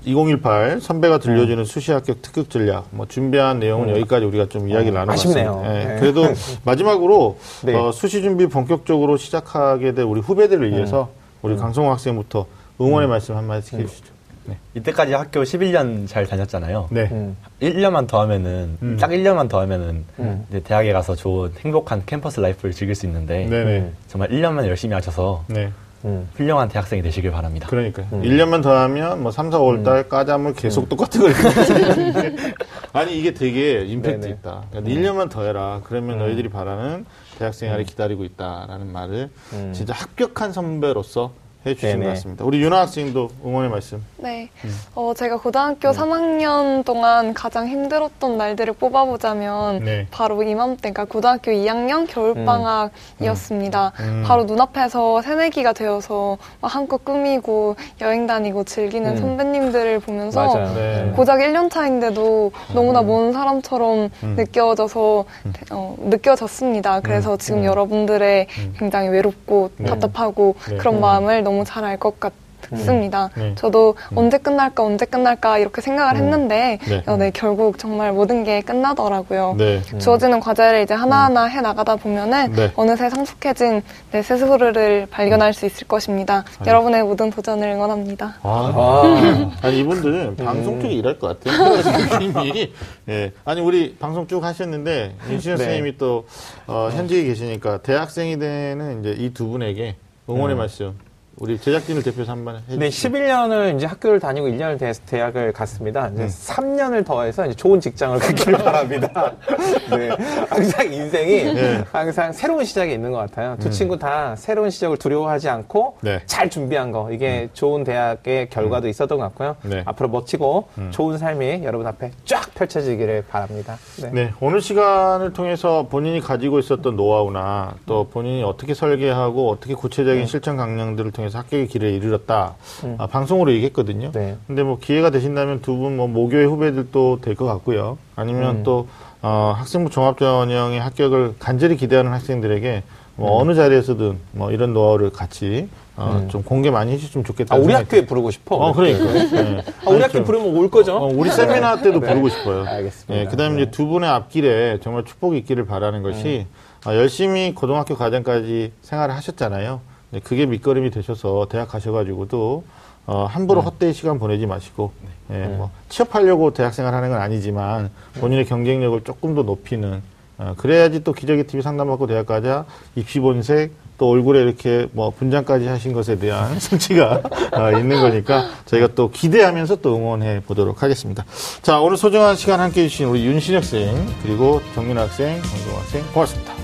2018 선배가 들려주는 수시 합격 특급 전략 뭐 준비한 내용은 여기까지 우리가 좀 이야기 를 나눠봤습니다. 음. 아쉽네요. 예, 네. 그래도 마지막으로 네. 어, 수시 준비 본격적으로 시작하게 될 우리 후배들을 위해서 음. 우리 강성호 학생부터 응원의 말씀 한마디씩 해주시죠. 네. 이때까지 학교 11년 잘 다녔잖아요. 네. 음. 1년만 더 하면은 음. 딱 1년만 더 하면은 음. 이제 대학에 가서 좋은 행복한 캠퍼스 life를 즐길 수 있는데 네네. 정말 1년만 열심히 하셔서 네. 음. 훌륭한 대학생이 되시길 바랍니다. 그러니까요. 1년만 더 하면 뭐 3, 4, 5월 달 까자물 계속 똑같은 걸 아니 이게 되게 임팩트 네네. 있다. 그러니까 1년만 더 해라. 그러면 너희들이 바라는 대학 생활이 기다리고 있다라는 말을 음. 진짜 합격한 선배로서 해주신 네네. 것 같습니다. 우리 윤아 학생도 응원의 말씀. 네. 어, 제가 고등학교 3학년 동안 가장 힘들었던 날들을 뽑아보자면 네. 바로 이맘때가 고등학교 2학년 겨울방학이었습니다. 음. 바로 눈앞에서 새내기가 되어서 막 한껏 꾸미고 여행 다니고 즐기는 음. 선배님들을 보면서 맞아요. 네. 고작 1년 차인데도 너무나 먼 사람처럼 음. 느껴져서 어, 느껴졌습니다. 그래서 지금 여러분들의 굉장히 외롭고 네. 답답하고 네. 그런 음. 마음을 너무 잘 알 것 같습니다. 네. 저도 언제 끝날까 언제 끝날까 이렇게 생각을 음. 했는데 네. 어, 네, 결국 정말 모든 게 끝나더라고요. 네. 주어지는 과제를 이제 하나하나 해 나가다 보면은 네. 어느새 성숙해진 내 스스로를 발견할 수 있을 것입니다. 여러분의 모든 도전을 응원합니다. 아, 아, 아 니 이분들은 방송 쪽에 일할 것 같아요. 느낌이. 예. 아니 우리 방송 쭉 하셨는데 윤신혁 네. 선생님이 또 어, 현직에 계시니까 대학생이 되는 이제 이 두 분에게 응원의 말씀 우리 제작진을 대표해서 한번 해주시죠. 네, 11년을 이제 학교를 다니고 1년을 대, 대학을 갔습니다. 이제 3년을 더해서 이제 좋은 직장을 갖기를 바랍니다. 네. 항상 인생이 네. 항상 새로운 시작이 있는 것 같아요. 두 친구 다 새로운 시작을 두려워하지 않고 네. 잘 준비한 거. 이게 좋은 대학의 결과도 있었던 것 같고요. 네. 앞으로 멋지고 좋은 삶이 여러분 앞에 쫙 펼쳐지기를 바랍니다. 네. 네, 오늘 시간을 통해서 본인이 가지고 있었던 노하우나 또 본인이 어떻게 설계하고 어떻게 구체적인 실천 강령들을 통해 서 합격의 길을 이르렀다. 아, 방송으로 얘기했거든요. 네. 근데 뭐 기회가 되신다면 두 분 뭐 모교의 후배들도 될 것 같고요. 아니면 또 어, 학생부 종합전형의 합격을 간절히 기대하는 학생들에게 뭐 어느 자리에서든 뭐 이런 노하우를 같이 어, 좀 공개 많이 해주시면 좋겠다. 아, 우리 학교에 부르고 싶어. 어, 그러니까. 네. 아, 우리 학교 좀- 부르면 올 거죠? 어, 우리 세미나 때도 부르고 싶어요. 알겠습니다. 예, 그다음에 이제 두 분의 앞길에 정말 축복이 있기를 바라는 것이 아, 열심히 고등학교 과정까지 생활을 하셨잖아요. 네, 그게 밑거름이 되셔서 대학 가셔가지고도 어, 함부로 헛되이 시간 보내지 마시고 예, 뭐 취업하려고 대학생활 하는 건 아니지만 본인의 경쟁력을 조금 더 높이는 어, 그래야지 또 기적의 TV 상담받고 대학 가자 입시 본색 또 얼굴에 이렇게 뭐 분장까지 하신 것에 대한 성취가 어, 있는 거니까 저희가 또 기대하면서 또 응원해 보도록 하겠습니다. 자 오늘 소중한 시간 함께 해 주신 우리 윤신혁 생 그리고 정민 학생, 정동 학 생 고맙습니다.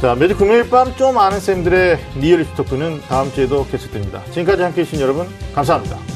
자 매주 금요일 밤 좀 아는 쌤들의 리얼리티 토크는 다음 주에도 계속됩니다. 지금까지 함께 해 주신 여러분 감사합니다.